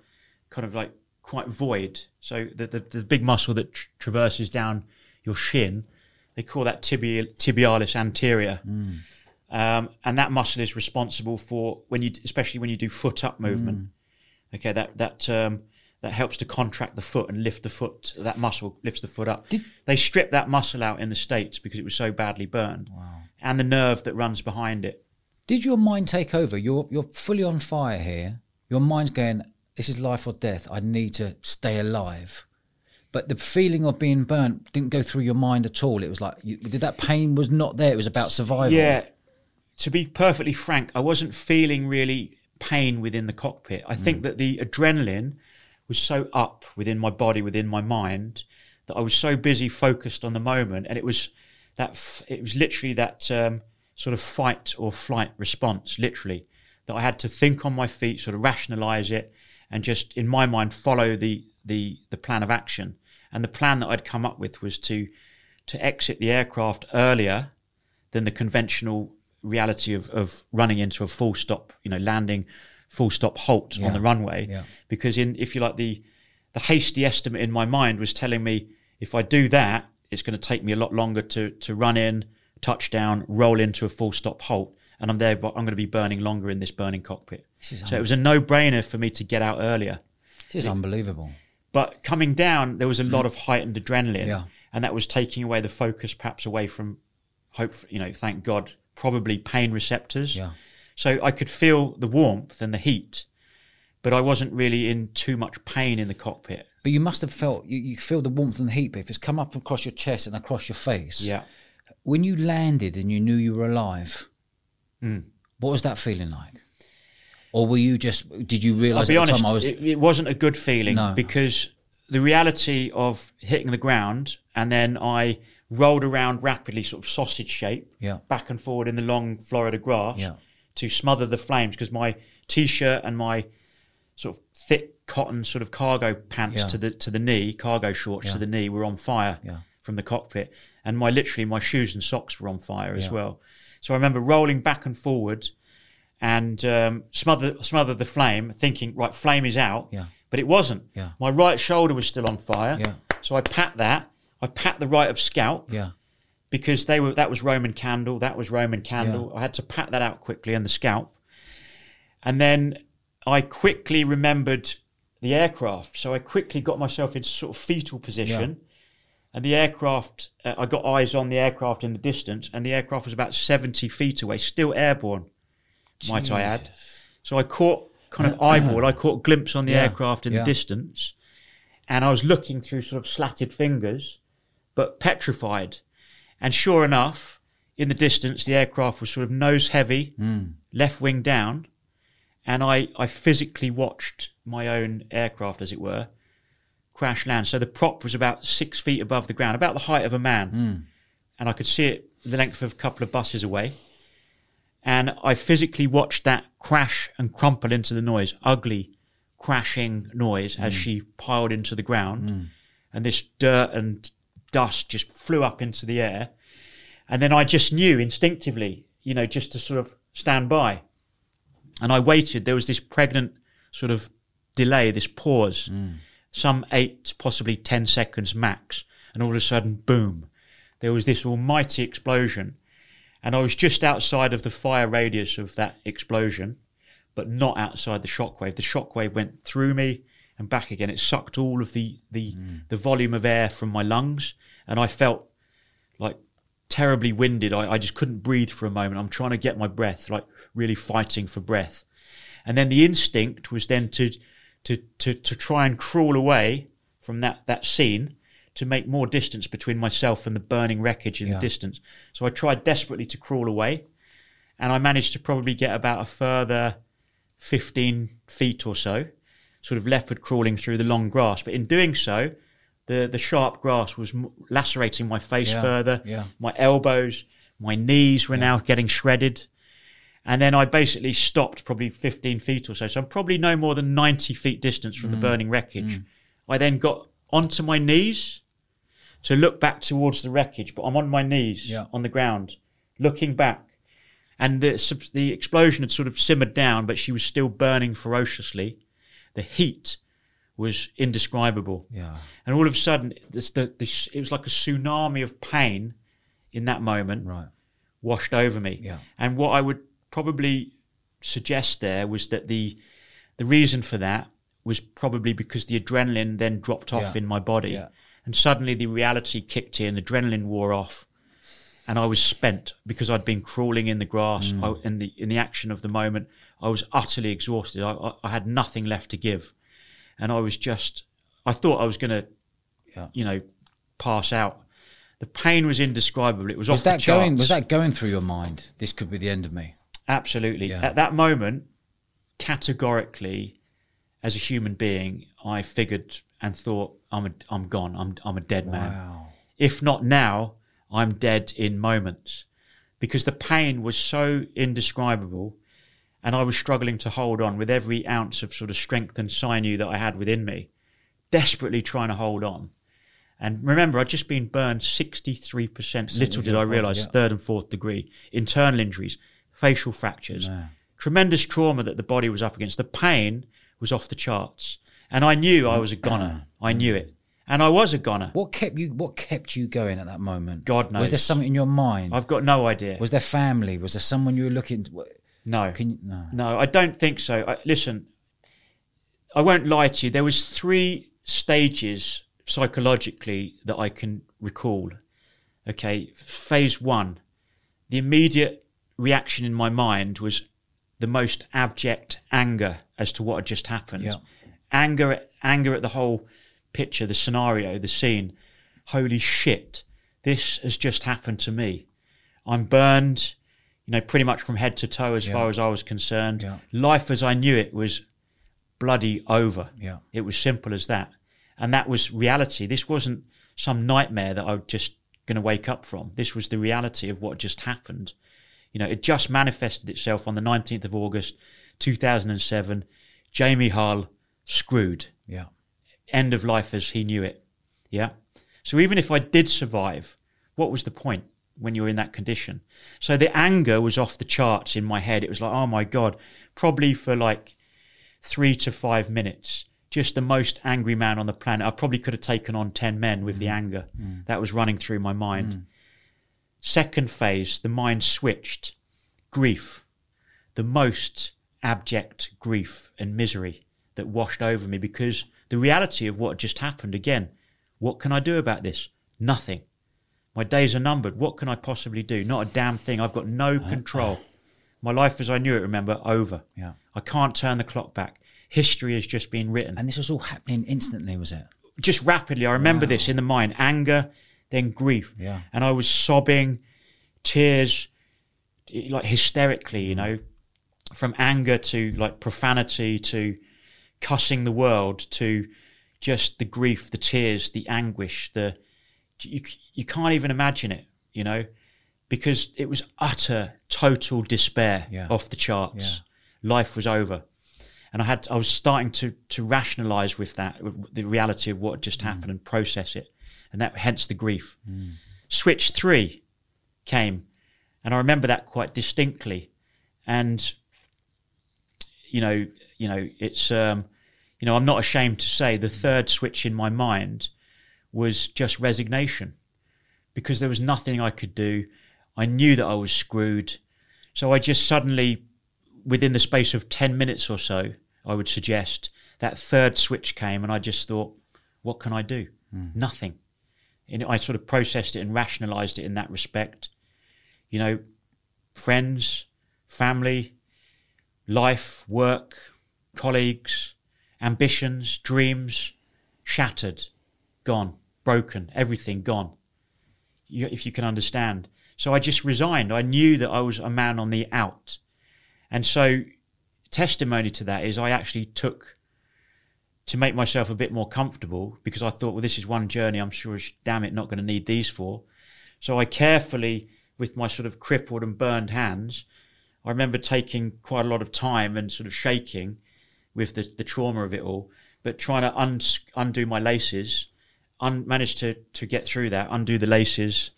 kind of like quite void. So the the, the big muscle that tr- traverses down your shin They call that tibial, tibialis anterior. Um, and that muscle is responsible for when you, especially when you do foot up movement. Okay, that that um, that helps to contract the foot and lift the foot. That muscle lifts the foot up. Did they stripped that muscle out in the states because it was so badly burned, wow. and the nerve that runs behind it. Did your mind take over? You're you're fully on fire here. Your mind's going, "This is life or death. I need to stay alive." But the feeling of being burnt didn't go through your mind at all. It was like, you, did that pain was not there? It was about survival. Yeah, to be perfectly frank, I wasn't feeling really pain within the cockpit. I think that the adrenaline was so up within my body, within my mind, that I was so busy focused on the moment, and it was that f- it was literally that um, sort of fight or flight response, literally, that I had to think on my feet, sort of rationalize it, and just in my mind follow the the the plan of action. And the plan that I'd come up with was to to exit the aircraft earlier than the conventional reality of, of running into a full stop, you know, landing full stop halt Yeah. on the runway. Yeah. Because in if you like the the hasty estimate in my mind was telling me if I do that, it's going to take me a lot longer to to run in, touchdown, roll into a full stop halt, and I'm there. But I'm going to be burning longer in this burning cockpit. This is, So it was a no brainer for me to get out earlier. this is unbelievable. But coming down, there was a lot of heightened adrenaline, Mm. Yeah. and that was taking away the focus, perhaps away from hope. You know, thank God, probably pain receptors. Yeah. So I could feel the warmth and the heat, but I wasn't really in too much pain in the cockpit. But you must have felt, you, you feel the warmth and the heat, but if it's come up across your chest and across your face, Yeah. when you landed and you knew you were alive, Hmm. what was that feeling like? Or were you just, did you I'll realise be at the honest, time I was, it, it wasn't a good feeling No. because the reality of hitting the ground and then I rolled around rapidly, sort of sausage shape, Yeah. back and forward in the long Florida grass Yeah. to smother the flames because my t-shirt and my sort of thick cotton sort of cargo pants Yeah. to the to the knee, cargo shorts to the knee were on fire from the cockpit, and my literally my shoes and socks were on fire as well. So I remember rolling back and forward and um, smother smother the flame, thinking right, flame is out, Yeah. but it wasn't. Yeah. My right shoulder was still on fire, Yeah. so I pat that. I pat the right of scalp yeah, because they were that was Roman candle, that was Roman candle. I had to pat that out quickly and the scalp, and then I quickly remembered the aircraft. So I quickly got myself into sort of fetal position, and the aircraft. Uh, I got eyes on the aircraft in the distance, and the aircraft was about seventy feet away, still airborne. Might I add? So I caught kind of eyeball. I caught a glimpse on the Yeah, aircraft in yeah. the distance, and I was looking through sort of slatted fingers, but petrified. And sure enough, in the distance, the aircraft was sort of nose heavy, hmm. left wing down, and I, I physically watched my own aircraft, as it were, crash land. So the prop was about six feet above the ground, about the height of a man, hmm. and I could see it the length of a couple of buses away. And I physically watched that crash and crumple into the noise, ugly crashing noise as hmm. she piled into the ground. And this dirt and dust just flew up into the air. And then I just knew instinctively, you know, just to sort of stand by. And I waited. There was this pregnant sort of delay, this pause, mm. some eight, possibly 10 seconds max. And all of a sudden, boom, there was this almighty explosion. And I was just outside of the fire radius of that explosion, but not outside the shockwave. The shockwave went through me and back again. It sucked all of the, the, mm. the volume of air from my lungs. And I felt like terribly winded. I, I just couldn't breathe for a moment. I'm trying to get my breath, like really fighting for breath. And then the instinct was then to to to, to try and crawl away from that, that scene to make more distance between myself and the burning wreckage in Yeah. the distance. So I tried desperately to crawl away and I managed to probably get about a further 15 feet or so, sort of leopard crawling through the long grass. But in doing so, the, the sharp grass was lacerating my face Yeah, further. yeah. My elbows, my knees were now getting shredded. And then I basically stopped probably 15 feet or so. So I'm probably no more than 90 feet distance Mm. from the burning wreckage. I then got onto my knees to look back towards the wreckage, but I'm on my knees Yeah. on the ground, looking back. And the, the explosion had sort of simmered down, but she was still burning ferociously. The heat was indescribable. yeah, And all of a sudden, this, the, this, it was like a tsunami of pain in that moment Right. washed over me. Yeah. And what I would probably suggest there was that the the reason for that was probably because the adrenaline then dropped off Yeah. in my body. Yeah. And suddenly the reality kicked in, adrenaline wore off, and I was spent because I'd been crawling in the grass Mm. I, in the in the action of the moment. I was utterly exhausted. I, I, I had nothing left to give, and I was just. I thought I was going to, Yeah. you know, pass out. The pain was indescribable. It was, Was off the that going? Was that going through your mind? This could be the end of me. Absolutely. Yeah. At that moment, categorically, as a human being, I figured and thought, I'm a, I'm gone. I'm I'm a dead man. Wow. If not now, I'm dead in moments, because the pain was so indescribable, and I was struggling to hold on with every ounce of sort of strength and sinew that I had within me, desperately trying to hold on. And remember, I'd just been burned 63%. Little did I realise, yeah. third and fourth degree, internal injuries, facial fractures, No. tremendous trauma that the body was up against. The pain was off the charts. And I knew I was a goner. I knew it. And I was a goner. What kept you? What kept you going at that moment? God knows. Was there something in your mind? I've got no idea. was there family? Was there someone you were looking? No. Can you? No. No, I don't think so. I, listen, I won't lie to you. There was three stages psychologically that I can recall. Okay, phase one, the immediate reaction in my mind was the most abject anger as to what had just happened. Yeah. Anger, anger at the whole picture, the scenario, the scene. Holy shit! This has just happened to me. I'm burned, you know, pretty much from head to toe as Yeah. far as I was concerned. Yeah. Life as I knew it was bloody over. Yeah. It was simple as that. And that was reality. This wasn't some nightmare that I was just going to wake up from. This was the reality of what just happened. You know, it just manifested itself on the 19th of August, 2007. Jamie Hull screwed. Yeah. End of life as he knew it. Yeah. So even if I did survive, what was the point when you're in that condition? So the anger was off the charts in my head. It was like, oh my God, probably for like three to five minutes, just the most angry man on the planet. I probably could have taken on 10 men with the mm. anger mm. that was running through my mind. Mm. Second phase, the mind switched. Grief. The most abject grief and misery that washed over me because the reality of what had just happened again, what can I do about this? Nothing. My days are numbered. What can I possibly do? Not a damn thing. I've got no control. My life as I knew it, remember, over. Yeah. I can't turn the clock back. History has just been written. And this was all happening instantly, was it? just rapidly, I remember this in the mind anger, then grief. Yeah. And I was sobbing, tears, like hysterically, you know, from anger to like profanity to cussing the world to just the grief, the tears, the anguish, the you you can't even imagine it, you know, because it was utter total despair Yeah. off the charts. Life was over. And I had I was starting to to rationalize with that with the reality of what had just happened and process it. And that hence the grief. Switch 3 came and I remember that quite distinctly. And you know, you know, it's um, you know, I'm not ashamed to say the third switch in my mind was just resignation because there was nothing I could do. I knew that I was screwed. So I just suddenly, within the space of 10 minutes or so, I would suggest, that third switch came and I just thought, what can I do? Hmm. Nothing. And I sort of processed it and rationalized it in that respect. You know, friends, family, life, work, colleagues, ambitions, dreams, shattered, gone, broken, everything gone. You, if you can understand. So I just resigned. I knew that I was a man on the out. And so, testimony to that is I actually took to make myself a bit more comfortable because I thought, well, this is one journey I'm sure, damn it, not going to need these for. So I carefully, with my sort of crippled and burned hands, I remember taking quite a lot of time and sort of shaking with the, the trauma of it all, but trying to un- undo my laces, un- managed to, to get through that, undo the laces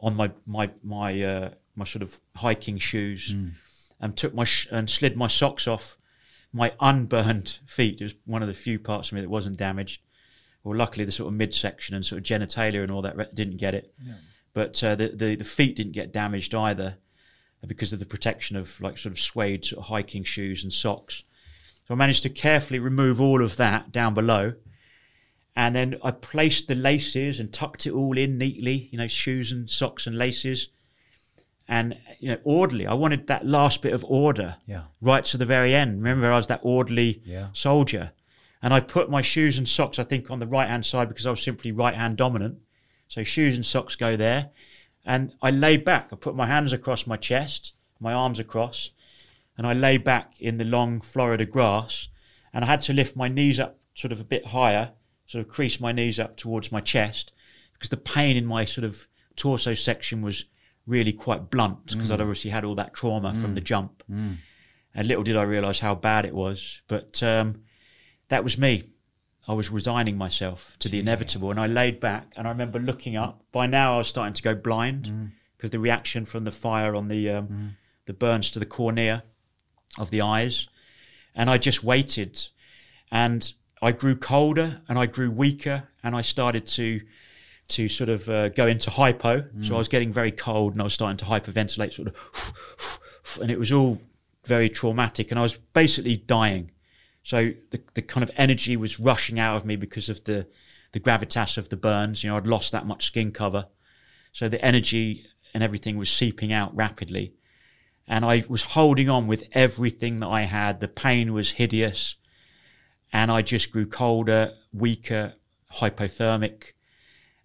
on my my my uh, my sort of hiking shoes, and took my sh- and slid my socks off my unburned feet. It was one of the few parts of me that wasn't damaged. Well, luckily the sort of midsection and sort of genitalia and all that re- didn't get it. but uh, the, the the feet didn't get damaged either because of the protection of like sort of suede sort of hiking shoes and socks. So I managed to carefully remove all of that down below. And then I placed the laces and tucked it all in neatly, you know, shoes and socks and laces. And, you know, orderly. I wanted that last bit of order Yeah. right to the very end. Remember, I was that orderly Yeah. soldier. And I put my shoes and socks, I think, on the right hand side because I was simply right hand dominant. So shoes and socks go there. And I lay back. I put my hands across my chest, my arms across, and I lay back in the long Florida grass. And I had to lift my knees up sort of a bit higher, sort of crease my knees up towards my chest because the pain in my sort of torso section was really quite blunt because I'd mm. obviously had all that trauma from the mm. jump. Mm. And little did I realize how bad it was. But um, that was me. I was resigning myself to the inevitable, and I laid back. And I remember looking up. By now, I was starting to go blind because the reaction from the fire on the um, the burns to the cornea of the eyes, and I just waited. And I grew colder, and I grew weaker, and I started to to sort of uh, go into hypo. So I was getting very cold, and I was starting to hyperventilate, sort of, and it was all very traumatic, and I was basically dying. So the, the kind of energy was rushing out of me because of the, the gravitas of the burns. You know, I'd lost that much skin cover. So the energy and everything was seeping out rapidly. And I was holding on with everything that I had. The pain was hideous. And I just grew colder, weaker, hypothermic.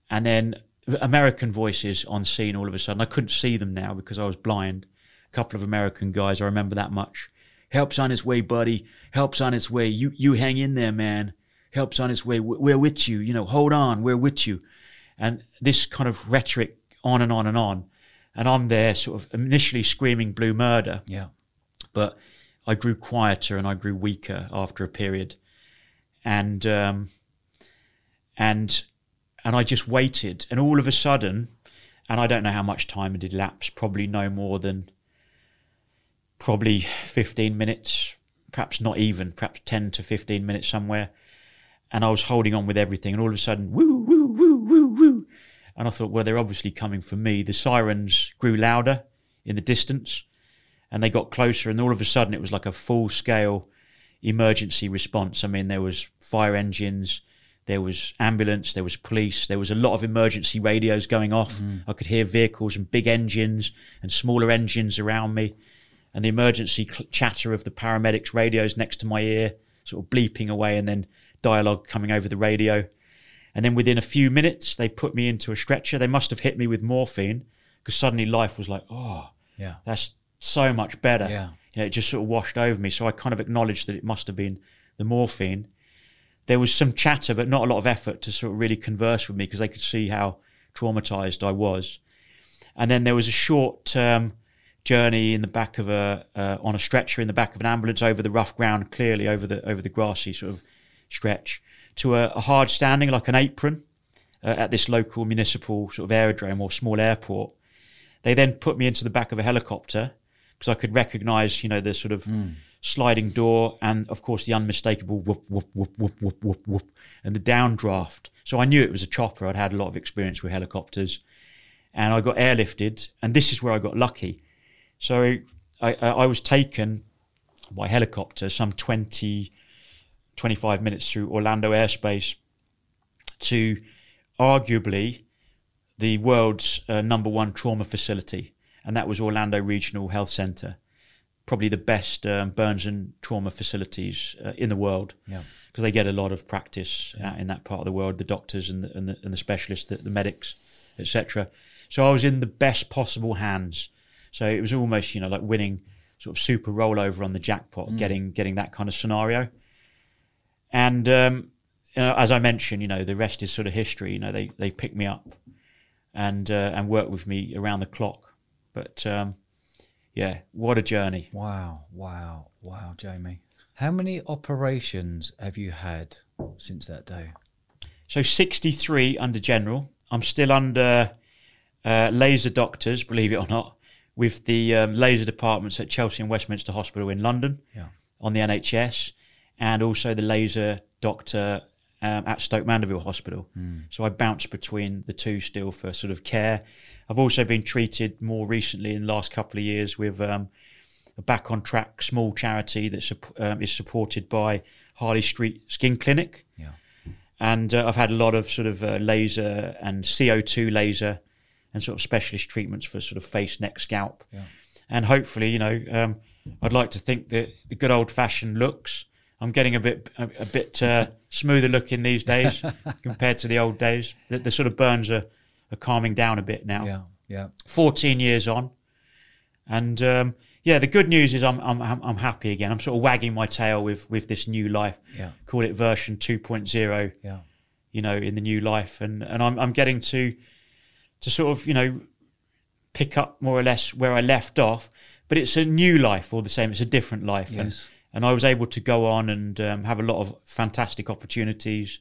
And then American voices on scene all of a sudden. I couldn't see them now because I was blind. A couple of American guys, I remember that much. Help's on its way, buddy. Help's on its way. You you hang in there, man. Help's on its way. We're with you. You know, hold on. We're with you. And this kind of rhetoric on and on and on. And I'm there sort of initially screaming blue murder, Yeah. but I grew quieter and I grew weaker after a period. And um, and and I just waited. And all of a sudden, and I don't know how much time had elapsed, probably no more than probably 15 minutes, perhaps not even, perhaps 10 to 15 minutes somewhere. And I was holding on with everything. And all of a sudden, woo, woo, woo, woo, woo. And I thought, well, they're obviously coming for me. The sirens grew louder in the distance and they got closer. And all of a sudden, it was like a full scale emergency response. I mean, there was fire engines, there was ambulance, there was police, there was a lot of emergency radios going off. Mm. I could hear vehicles and big engines and smaller engines around me, and the emergency cl- chatter of the paramedics' radios next to my ear, sort of bleeping away, and then dialogue coming over the radio. And then within a few minutes, they put me into a stretcher. They must have hit me with morphine because suddenly life was like, oh, Yeah. that's so much better. Yeah. You know, it just sort of washed over me. So I kind of acknowledged that it must have been the morphine. There was some chatter, but not a lot of effort to sort of really converse with me because they could see how traumatized I was. And then there was a short um, journey in the back of a uh, on a stretcher in the back of an ambulance over the rough ground, clearly over the over the grassy sort of stretch, to a, a hard standing like an apron uh, at this local municipal sort of aerodrome or small airport. They then put me into the back of a helicopter because I could recognise, you know, the sort of sliding door and, of course, the unmistakable whoop whoop whoop whoop whoop whoop whoop and the downdraft. So I knew it was a chopper. I'd had a lot of experience with helicopters, and I got airlifted. And this is where I got lucky. So I, I, I was taken by helicopter some 20, 25 minutes through Orlando airspace to arguably the world's uh, number one trauma facility, and that was Orlando Regional Health Centre, probably the best um, burns and trauma facilities uh, in the world Yeah. because they get a lot of practice out in that part of the world, the doctors and the, and the, and the specialists, the, the medics, etc. So I was in the best possible hands. So it was almost, you know, like winning sort of super rollover on the jackpot, getting getting that kind of scenario. And um, you know, as I mentioned, you know, the rest is sort of history. You know, they they picked me up and uh, and worked with me around the clock. But um, yeah, what a journey! Wow. Wow. Wow, Jamie. How many operations have you had since that day? So 63 under general. I'm still under uh, laser doctors, believe it or not, with the um, laser departments at Chelsea and Westminster Hospital in London Yeah. on the NHS, and also the laser doctor um, at Stoke Mandeville Hospital. So I bounce between the two still for sort of care. I've also been treated more recently in the last couple of years with um, a Back on Track small charity that um, is supported by Harley Street Skin Clinic. Yeah. And uh, I've had a lot of sort of uh, laser and CO2 laser and sort of specialist treatments for sort of face, neck, scalp. Yeah. And hopefully, you know, um, I'd like to think that the good old fashioned looks. I'm getting a bit a, a bit uh, smoother looking these days compared to the old days. The, the sort of burns are, are calming down a bit now. Yeah. Yeah. 14 years on, and um, yeah, the good news is I'm, I'm I'm happy again. I'm sort of wagging my tail with with this new life. Yeah. Call it version 2.0 Yeah. you know, in the new life, and and I'm I'm getting to to sort of you know pick up more or less where I left off, but it's a new life all the same. It's a different life, Yes. and I was able to go on and um, have a lot of fantastic opportunities.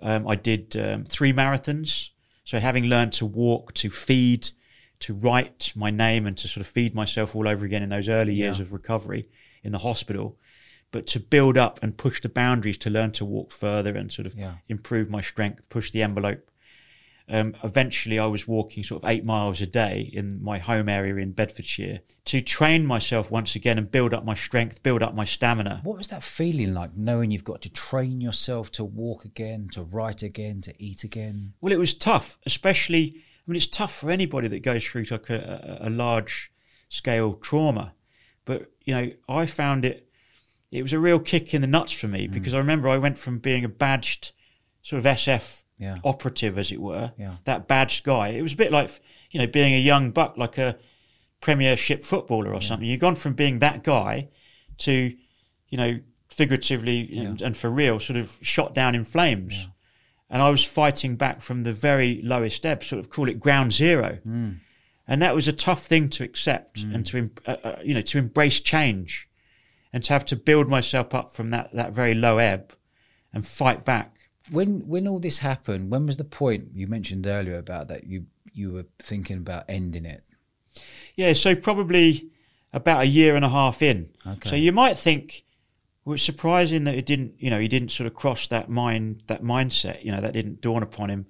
Um, I did um, three marathons, so having learned to walk, to feed, to write my name, and to sort of feed myself all over again in those early years Yeah. of recovery in the hospital. But to build up and push the boundaries to learn to walk further and sort of Yeah. improve my strength, push the envelope. Um, eventually, I was walking sort of eight miles a day in my home area in Bedfordshire to train myself once again and build up my strength, build up my stamina. What was that feeling like, knowing you've got to train yourself to walk again, to write again, to eat again? Well, it was tough, especially. I mean, it's tough for anybody that goes through like a, a, a large scale trauma. But you know, I found it. It was a real kick in the nuts for me because I remember I went from being a badged sort of SF Yeah. operative, as it were, Yeah. that badged guy. It was a bit like you know being a young buck, like a Premiership footballer or something. You've gone from being that guy to, you know, figuratively and, and for real, sort of shot down in flames. And I was fighting back from the very lowest ebb, sort of call it ground zero. And that was a tough thing to accept and to, uh, uh, you know, to embrace change and to have to build myself up from that, that very low ebb and fight back. When when all this happened, when was the point you mentioned earlier about that you you were thinking about ending it? Yeah, so probably about a year and a half in. Okay. So you might think, well, it's surprising that it didn't, you know, he didn't sort of cross that mind, that mindset. You know, that didn't dawn upon him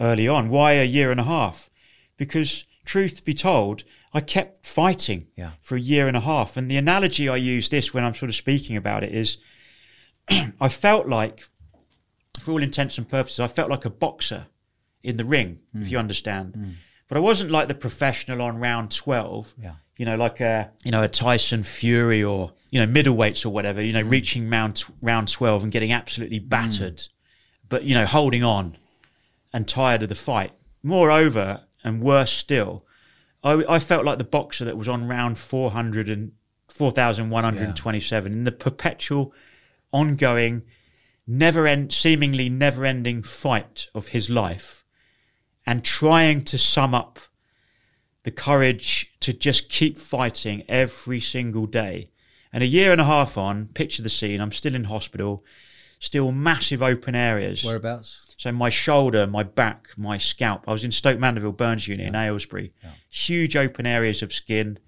early on. Why a year and a half? Because truth be told, I kept fighting Yeah. for a year and a half. And the analogy I use this when I'm sort of speaking about it is, I felt like, for all intents and purposes, I felt like a boxer in the ring, if hmm. you understand. Hmm. But I wasn't like the professional on round twelve. Yeah. You know, like a you know a Tyson Fury or you know middleweights or whatever. You know, hmm. reaching round round twelve and getting absolutely battered, but you know holding on and tired of the fight. Moreover, and worse still, I, I felt like the boxer that was on round 400 and 4,127 in the perpetual, ongoing, never end, seemingly never ending fight of his life and trying to sum up the courage to just keep fighting every single day. And a year and a half on, picture the scene, I'm still in hospital, still massive open areas. Whereabouts? So my shoulder, my back, my scalp. I was in Stoke Mandeville Burns Unit in Aylesbury. Huge open areas of skin.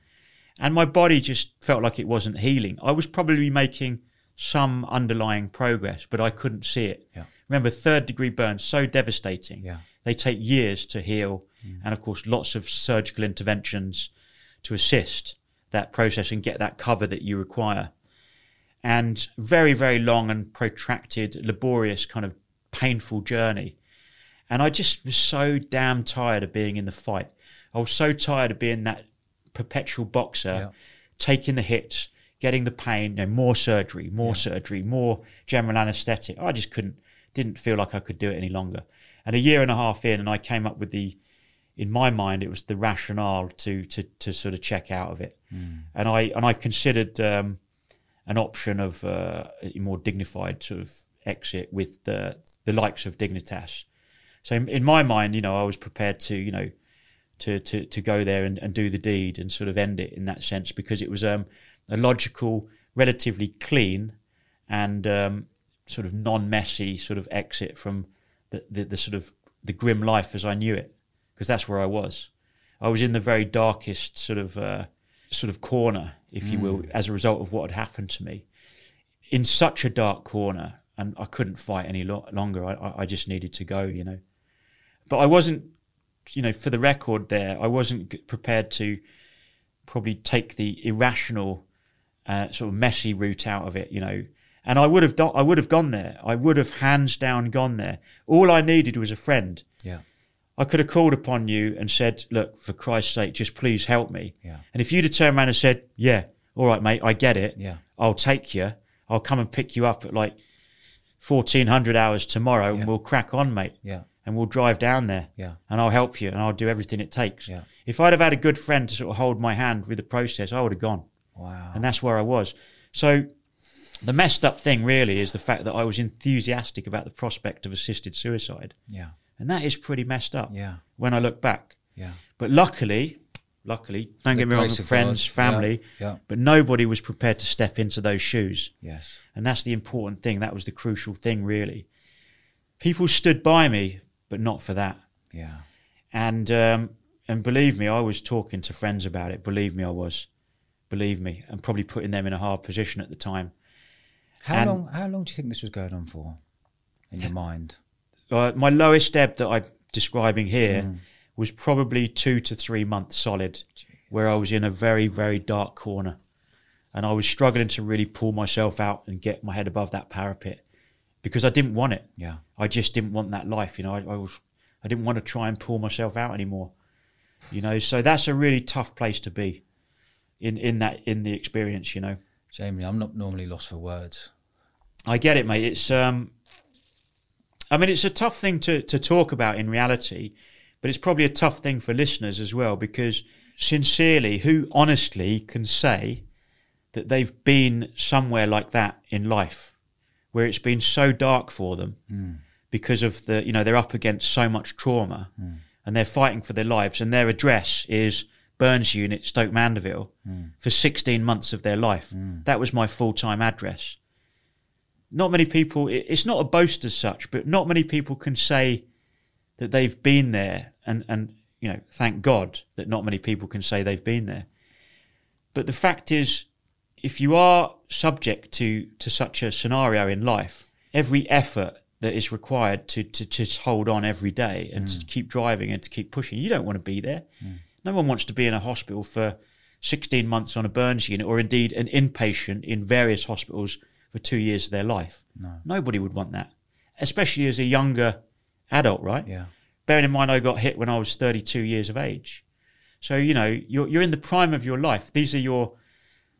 And my body just felt like it wasn't healing. I was probably making some underlying progress, but I couldn't see it. Yeah. Remember, third degree burns, so devastating. Yeah. They take years to heal. Mm. And of course, lots of surgical interventions to assist that process and get that cover that you require and very, very long and protracted, laborious, kind of painful journey. And I just was so damn tired of being in the fight. I was so tired of being that perpetual boxer, Yeah. taking the hits, getting the pain, you know, more surgery, more surgery, more general anaesthetic. I just couldn't, didn't feel like I could do it any longer. And a year and a half in, and I came up with the, in my mind, it was the rationale to to to sort of check out of it. And I and I considered um, an option of uh, a more dignified sort of exit with the the likes of Dignitas. So in, in my mind, you know, I was prepared to you know to to to go there and, and do the deed and sort of end it in that sense because it was um, a logical, relatively clean, and um, sort of non-messy sort of exit from the, the, the sort of the grim life as I knew it because that's where I was. I was in the very darkest sort of uh, sort of corner, if you will, as a result of what had happened to me. In such a dark corner, and I couldn't fight any lo- longer. I, I, I just needed to go, you know. But I wasn't, you know, for the record, there, I wasn't g- prepared to probably take the irrational, uh, sort of messy route out of it, you know. And I would have, do- I would have gone there. I would have hands down gone there. All I needed was a friend. Yeah. I could have called upon you and said, "Look, for Christ's sake, just please help me." Yeah. And if you'd have turned around and said, "Yeah, all right, mate, I get it. Yeah. I'll take you. I'll come and pick you up at like fourteen hundred hours tomorrow, Yeah. and we'll crack on, mate, Yeah. and we'll drive down there, Yeah. and I'll help you, and I'll do everything it takes." Yeah. If I'd have had a good friend to sort of hold my hand with the process, I would have gone, Wow. and that's where I was. So. The messed up thing really is the fact that I was enthusiastic about the prospect of assisted suicide. yeah. And that is pretty messed up Yeah. when I look back. Yeah. But luckily, luckily, don't the get me wrong, friends, God. family, Yeah. Yeah. but nobody was prepared to step into those shoes. Yes. And that's the important thing. That was the crucial thing, really. People stood by me, but not for that. Yeah. And um, and believe me, I was talking to friends about it. Believe me, I was. Believe me, and probably putting them in a hard position at the time. How And- long? How long do you think this was going on for, in your mind? Uh, my lowest ebb that I'm describing here Mm. was probably two to three months solid, where I was in a very, very dark corner. And I was struggling to really pull myself out and get my head above that parapet because I didn't want it. Yeah. I just didn't want that life. You know, I, I was, I didn't want to try and pull myself out anymore. You know, so that's a really tough place to be in, in that, in the experience, you know. Jamie, I'm not normally lost for words. I get it, mate. It's um, I mean, it's a tough thing to to talk about in reality, but it's probably a tough thing for listeners as well because sincerely, who honestly can say that they've been somewhere like that in life, where it's been so dark for them because of the you know they're up against so much trauma and they're fighting for their lives and their address is Burns Unit, Stoke Mandeville, hmm. for 16 months of their life. Hmm. That was my full time address. Not many people it's not a boast as such but not many people can say that they've been there and and you know thank god that not many people can say they've been there. But the fact is if you are subject to to such a scenario in life every effort that is required to to, to hold on every day and to hmm. keep driving and to keep pushing you don't want to be there no one wants to be in a hospital for 16 months on a burns unit or indeed an inpatient in various hospitals for two years of their life. No. Nobody would want that, especially as a younger adult, right? Yeah. Bearing in mind, I got hit when I was 32 years of age. So, you know, you're, you're in the prime of your life. These are your,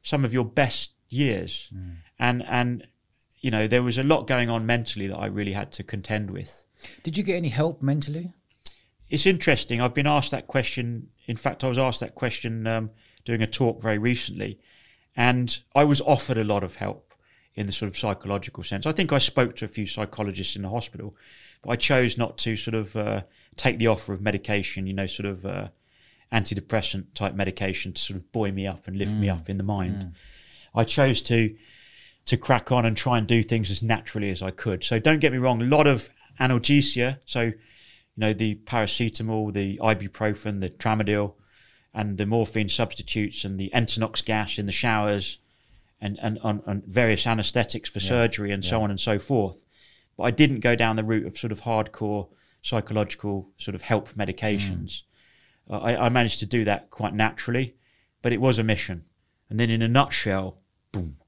some of your best years. Mm. And, and, you know, there was a lot going on mentally that I really had to contend with. Did you get any help mentally? It's interesting. I've been asked that question. In fact, I was asked that question um, doing a talk very recently, and I was offered a lot of help in the sort of psychological sense. I think I spoke to a few psychologists in the hospital, but I chose not to sort of uh, take the offer of medication, you know, sort of uh, antidepressant type medication to sort of buoy me up and lift me up in the mind. I chose to to crack on and try and do things as naturally as I could. So don't get me wrong, a lot of analgesia, so you know the paracetamol, the ibuprofen, the tramadol, and the morphine substitutes, and the Entonox gas in the showers, and and, and, and various anaesthetics for surgery, and so on and so forth. But I didn't go down the route of sort of hardcore psychological sort of help medications. Uh, I, I managed to do that quite naturally, but it was a mission. And then in a nutshell, boom,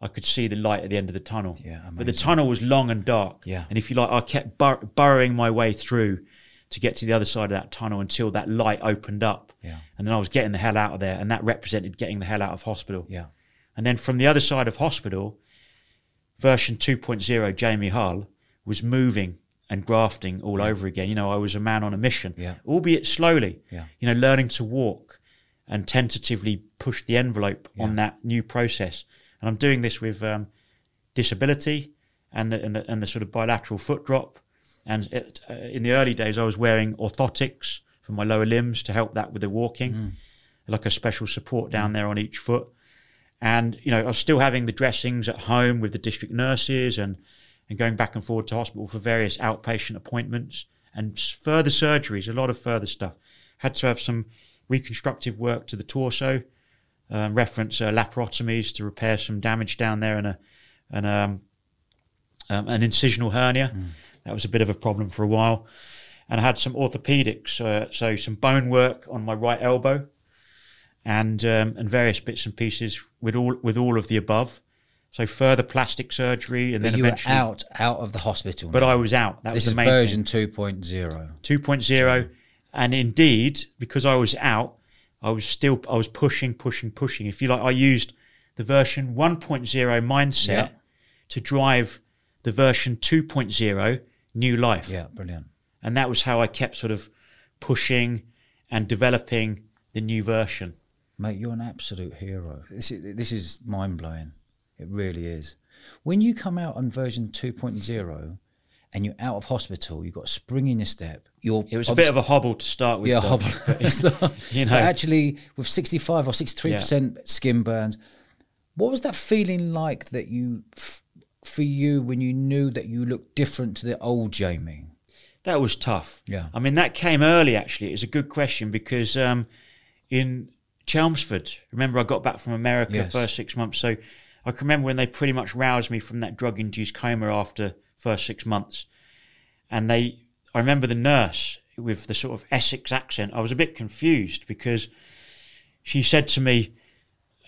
I could see the light at the end of the tunnel. Yeah, but the tunnel was long and dark. Yeah. And if you like, I kept bur- burrowing my way through to get to the other side of that tunnel until that light opened up. Yeah. And then I was getting the hell out of there, and that represented getting the hell out of hospital. Yeah. And then from the other side of hospital, version 2.0, Jamie Hull, was moving and grafting all over again. You know, I was a man on a mission, Yeah. albeit slowly. Yeah. You know, learning to walk and tentatively push the envelope on that new process. And I'm doing this with um, disability and the, and the and the sort of bilateral foot drop. And it, uh, in the early days, I was wearing orthotics for my lower limbs to help that with the walking, like a special support down there on each foot. And you know, I was still having the dressings at home with the district nurses and and going back and forward to hospital for various outpatient appointments and further surgeries, a lot of further stuff. Had to have some reconstructive work to the torso, um, reference uh, laparotomies to repair some damage down there and a and um, um, an incisional hernia. That was a bit of a problem for a while. And I had some orthopedics, uh, so some bone work on my right elbow, and um, and various bits and pieces with all with all of the above. So further plastic surgery, and But then you were out out of the hospital. But now. I was out. That this was is the main thing. version 2.0. 2.0 and indeed because i was out i was still i was pushing pushing pushing if you like i used the version 1.0 mindset Yeah. to drive the version 2.0 new life Yeah, brilliant. and that was how i kept sort of pushing and developing the new version Mate, you're an absolute hero. This is, this is mind blowing. It really is. When you come out on version 2.0 and you're out of hospital, you've got a spring in your step. You're it was a bit of a hobble to start with yeah, hobble. but It's not- you know. but actually, with 65 or 63% skin burns, what was that feeling like that you, f- for you, when you knew that you looked different to the old Jamie? That was tough. Yeah. I mean, that came early, actually. It's a good question because um, in Chelmsford, remember, I got back from America Yes. first six months. So I can remember when they pretty much roused me from that drug induced coma after first six months. And they, I remember the nurse with the sort of Essex accent. I was a bit confused because she said to me,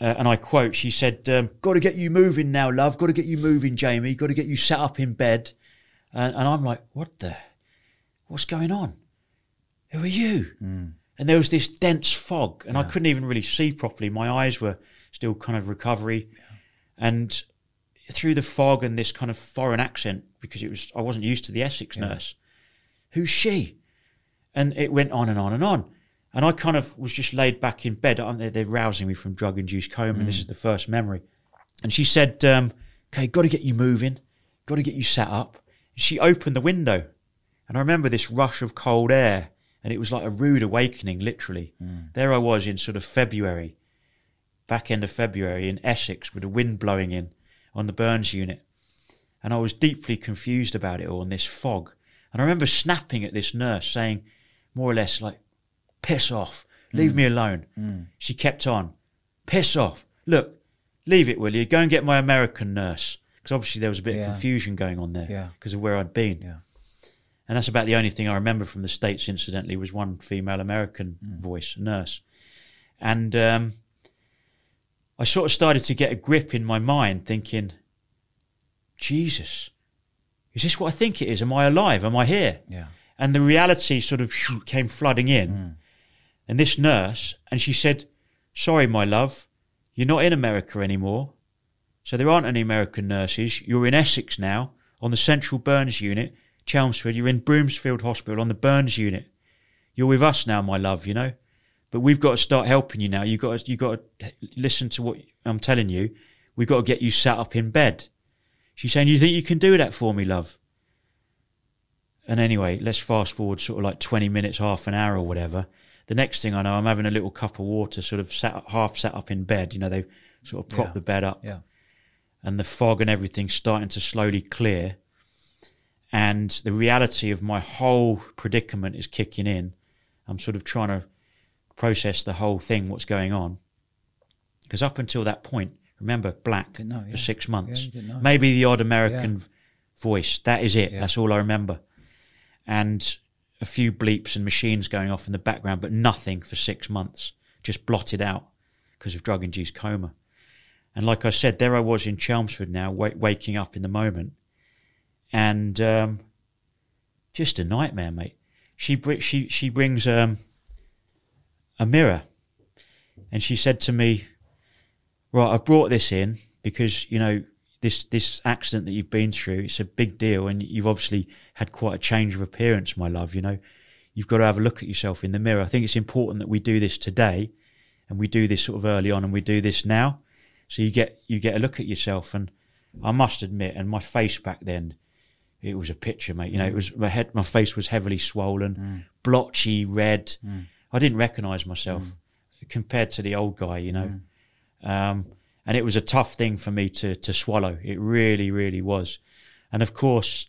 uh, and I quote, she said, um, Got to get you moving now, love. Got to get you moving, Jamie. Got to get you sat up in bed. And, and I'm like, What the? What's going on? Who are you? And there was this dense fog, and I couldn't even really see properly. My eyes were still kind of recovery. And through the fog and this kind of foreign accent, because it was I wasn't used to the Essex nurse. Who's she? And it went on and on and on. And I kind of was just laid back in bed. They're, they're rousing me from drug induced coma, and this is the first memory. And she said, um, "Okay, got to get you moving, got to get you set up." And She opened the window, and I remember this rush of cold air, and it was like a rude awakening, literally. There I was in sort of February, back end of February in Essex, with the wind blowing in on the Burns unit, and I was deeply confused about it all in this fog. And I remember snapping at this nurse, saying, more or less, like, "Piss off, leave me alone." She kept on, "Piss off, look, leave it, will you? Go and get my American nurse." Because obviously there was a bit Yeah. of confusion going on there Yeah. because of where I'd been. Yeah. And that's about the only thing I remember from the States, incidentally, was one female American voice, a nurse. And um, I sort of started to get a grip in my mind, thinking, Jesus, is this what I think it is? Am I alive? Am I here? Yeah. And the reality sort of came flooding in. And this nurse, and she said, Sorry, my love, you're not in America anymore. So there aren't any American nurses. You're in Essex now on the Central Burns Unit, Chelmsford. You're in Broomfield Hospital on the Burns Unit. You're with us now, my love, you know. But we've got to start helping you now. You've got to, you got to listen to what I'm telling you. We've got to get you sat up in bed. She's saying, You think you can do that for me, love? And anyway, let's fast forward sort of like 20 minutes, half an hour or whatever. The next thing I know, I'm having a little cup of water, sort of sat, half sat up in bed. You know, they sort of prop Yeah. the bed up Yeah. and the fog and everything starting to slowly clear. And the reality of my whole predicament is kicking in. I'm sort of trying to process the whole thing, what's going on. Because up until that point, remember, black know, for six months. Yeah. Maybe the odd American Yeah. voice. That is it. Yeah. That's all I remember. And a few bleeps and machines going off in the background, but nothing for six months. Just blotted out because of drug induced coma. And like I said, there I was in Chelmsford now, wa- waking up in the moment, and um, just a nightmare, mate. She br- she she brings um, a mirror, and she said to me, "Right, I've brought this in because you know this this accident that you've been through. It's a big deal, and you've obviously had quite a change of appearance, my love. You know, you've got to have a look at yourself in the mirror. I think it's important that we do this today, and we do this sort of early on, and we do this now, so you get you get a look at yourself. And I must admit, and my face back then, it was a picture, mate. You know, it was my head, my face was heavily swollen, mm. blotchy, red. Mm. I didn't recognise myself mm. compared to the old guy, you know. Um, and it was a tough thing for me to to swallow. It really, really was. And of course,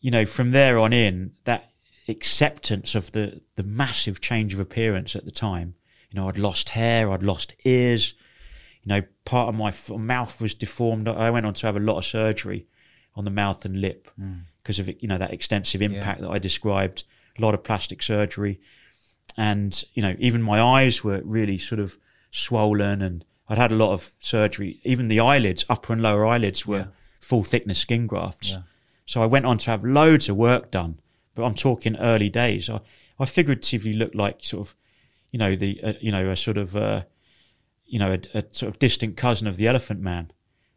you know, from there on in, that acceptance of the the massive change of appearance at the time. You know, I'd lost hair, I'd lost ears. You know, part of my f- mouth was deformed. I went on to have a lot of surgery on the mouth and lip mm. because of you know that extensive impact that I described. A lot of plastic surgery, and you know even my eyes were really sort of swollen, and I'd had a lot of surgery. Even the eyelids, upper and lower eyelids, were Yeah. full thickness skin grafts. Yeah. So I went on to have loads of work done, but I'm talking early days. I, I figuratively looked like sort of, you know, the uh, you know a sort of uh, you know a, a sort of distant cousin of the Elephant Man,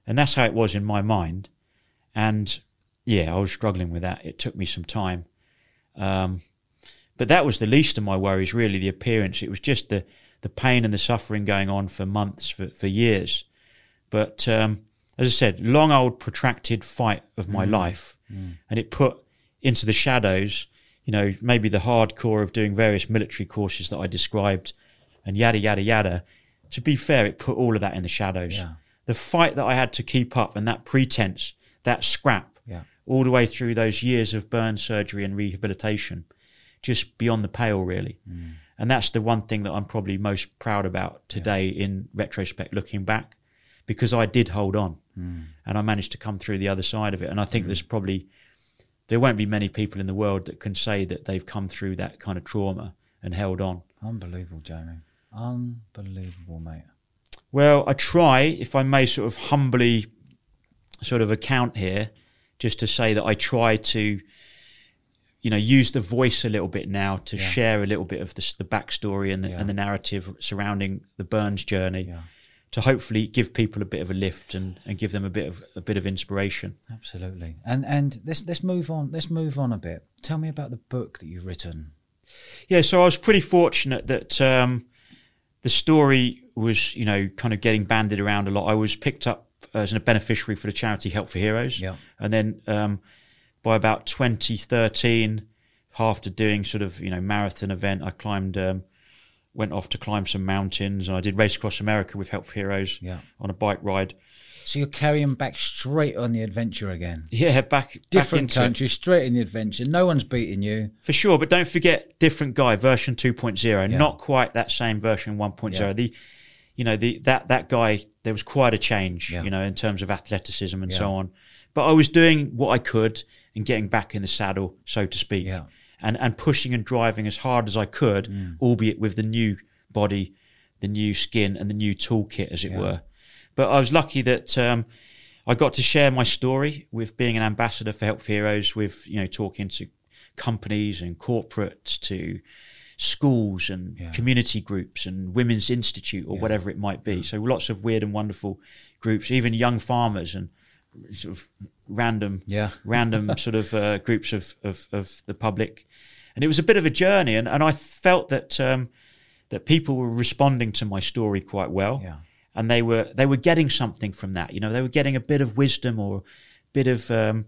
and that's how it was in my mind. And yeah, I was struggling with that. It took me some time, um, but that was the least of my worries. Really, the appearance. It was just the the pain and the suffering going on for months, for for years. But um, as I said, long old protracted fight of my mm. life, mm. and it put into the shadows, you know, maybe the hardcore of doing various military courses that I described, and yada yada yada. To be fair, it put all of that in the shadows. Yeah. The fight that I had to keep up, and that pretense, that scrap, Yeah. all the way through those years of burn surgery and rehabilitation, just beyond the pale, really. Mm. And that's the one thing that I'm probably most proud about today in retrospect, looking back, because I did hold on mm. and I managed to come through the other side of it. And I think mm. there's probably, there won't be many people in the world that can say that they've come through that kind of trauma and held on. Unbelievable, Jamie. Unbelievable, mate. Well, I try, if I may sort of humbly sort of account here, just to say that I try to, you know, use the voice a little bit now to Yeah. share a little bit of the, the backstory and the, Yeah. and the narrative surrounding the Burns journey Yeah. to hopefully give people a bit of a lift and, and give them a bit of a bit of inspiration. Absolutely. And and let's let's move on. Let's move on a bit. Tell me about the book that you've written. Yeah, so I was pretty fortunate that um, the story was, you know, kind of getting banded around a lot. I was picked up as a beneficiary for the charity Help for Heroes. Yeah. And then um, by about 2013, after doing sort of, you know, marathon event, I climbed, um, went off to climb some mountains and I did Race Across America with Help Heroes Yeah. on a bike ride. So you're carrying back straight on the adventure again. Yeah, back back Different it. country, straight in the adventure. No one's beating you. For sure, but don't forget different guy version 2.0, Yeah. not quite that same version 1.0. Yeah. The you know, the that that guy there was quite a change, Yeah. you know, in terms of athleticism and so on. But I was doing what I could and getting back in the saddle, so to speak. Yeah. And and pushing and driving as hard as I could, Mm. albeit with the new body, the new skin and the new toolkit as it Yeah. were. But I was lucky that um, I got to share my story with being an ambassador for Help for Heroes, with you know talking to companies and corporates, to schools and Yeah. community groups and women's institute or whatever it might be. So lots of weird and wonderful groups, even young farmers and sort of random, Yeah. random sort of uh, groups of, of of the public. And it was a bit of a journey, and, and I felt that um, that people were responding to my story quite well Yeah. and they were they were getting something from that. You know, they were getting a bit of wisdom or a bit of um,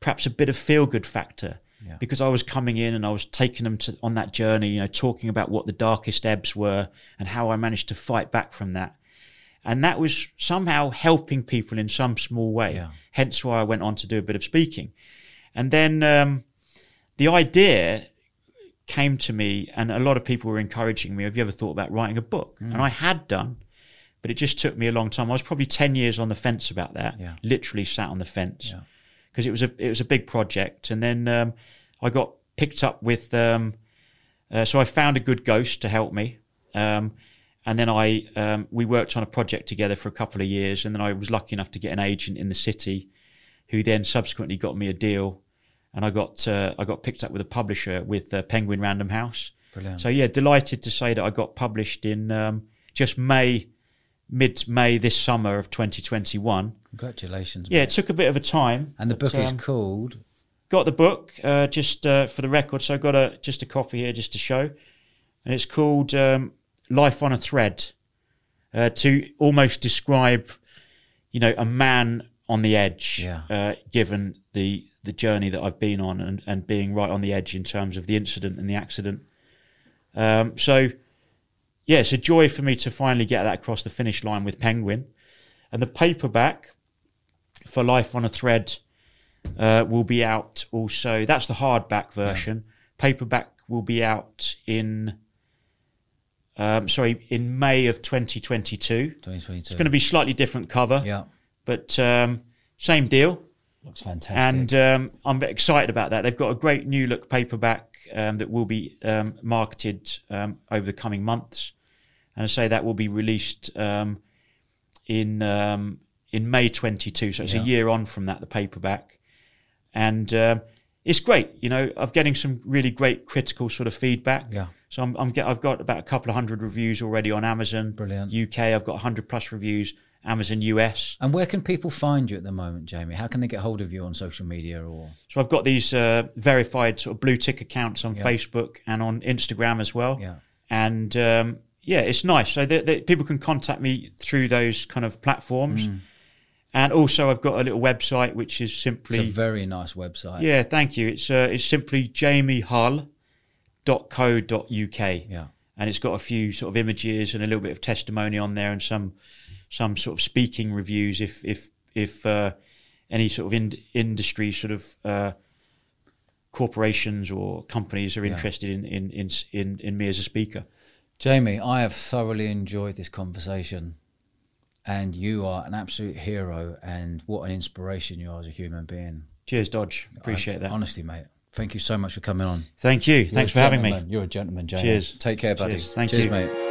perhaps a bit of feel good factor Yeah. because I was coming in and I was taking them to on that journey. You know, talking about what the darkest ebbs were and how I managed to fight back from that. And that was somehow helping people in some small way. Yeah. Hence why I went on to do a bit of speaking. And then um, the idea came to me, and a lot of people were encouraging me. Have you ever thought about writing a book? Mm. And I had done, but it just took me a long time. I was probably ten years on the fence about that. Yeah. Literally sat on the fence Yeah. because it was a it was a big project. And then um, I got picked up with. Um, uh, so I found a good ghost to help me. Um, and then I um, we worked on a project together for a couple of years, and then I was lucky enough to get an agent in the city, who then subsequently got me a deal, and I got uh, I got picked up with a publisher with uh, Penguin Random House. Brilliant. So yeah, delighted to say that I got published in um, just May, mid May this summer of 2021. Congratulations. Yeah, mate. it took a bit of a time. And the book is um, called got the book uh, just uh, for the record. So I got a just a copy here just to show, and it's called um, "Life on a Thread," uh, to almost describe, you know, a man on the edge, Yeah. uh, given the the journey that I've been on and, and being right on the edge in terms of the incident and the accident. Um, so, yeah, it's a joy for me to finally get that across the finish line with Penguin, and the paperback for Life on a Thread uh, will be out also. That's the hardback version. Paperback will be out in, um, sorry, in May of 2022. 2022. It's going to be slightly different cover, yeah. but um, same deal. Looks fantastic. and um, I'm excited about that. They've got a great new look paperback um, that will be um, marketed um, over the coming months, and I say that will be released um, in um, in May 22. So it's Yeah. a year on from that, the paperback, and um, it's great. You know, I'm getting some really great critical sort of feedback. Yeah. So I'm, I'm get, I've got about a couple of hundred reviews already on Amazon. Brilliant. UK, I've got 100 plus reviews. Amazon US. and where can people find you at the moment, Jamie? How can they get hold of you on social media or? So I've got these uh, verified sort of blue tick accounts on Yeah. Facebook and on Instagram as well. Yeah. And um, yeah, it's nice. So that that people can contact me through those kind of platforms. Mm. And also, I've got a little website which is simply It's a very nice website. yeah, thank you. It's uh, it's simply jamiehull.co.uk. Yeah. and it's got a few sort of images and a little bit of testimony on there and some some sort of speaking reviews if if if uh, any sort of in, industry sort of uh, corporations or companies are Yeah. interested in, in in in in me as a speaker. Jamie, I have thoroughly enjoyed this conversation. And you are an absolute hero, and what an inspiration you are as a human being. Cheers, Dodge. Appreciate I- that. Honestly, mate. Thank you so much for coming on. Thank you. You're Thanks for having me. You're a gentleman, Jamie. Cheers. Take care, buddy. Cheers. Thank Cheers, you. mate.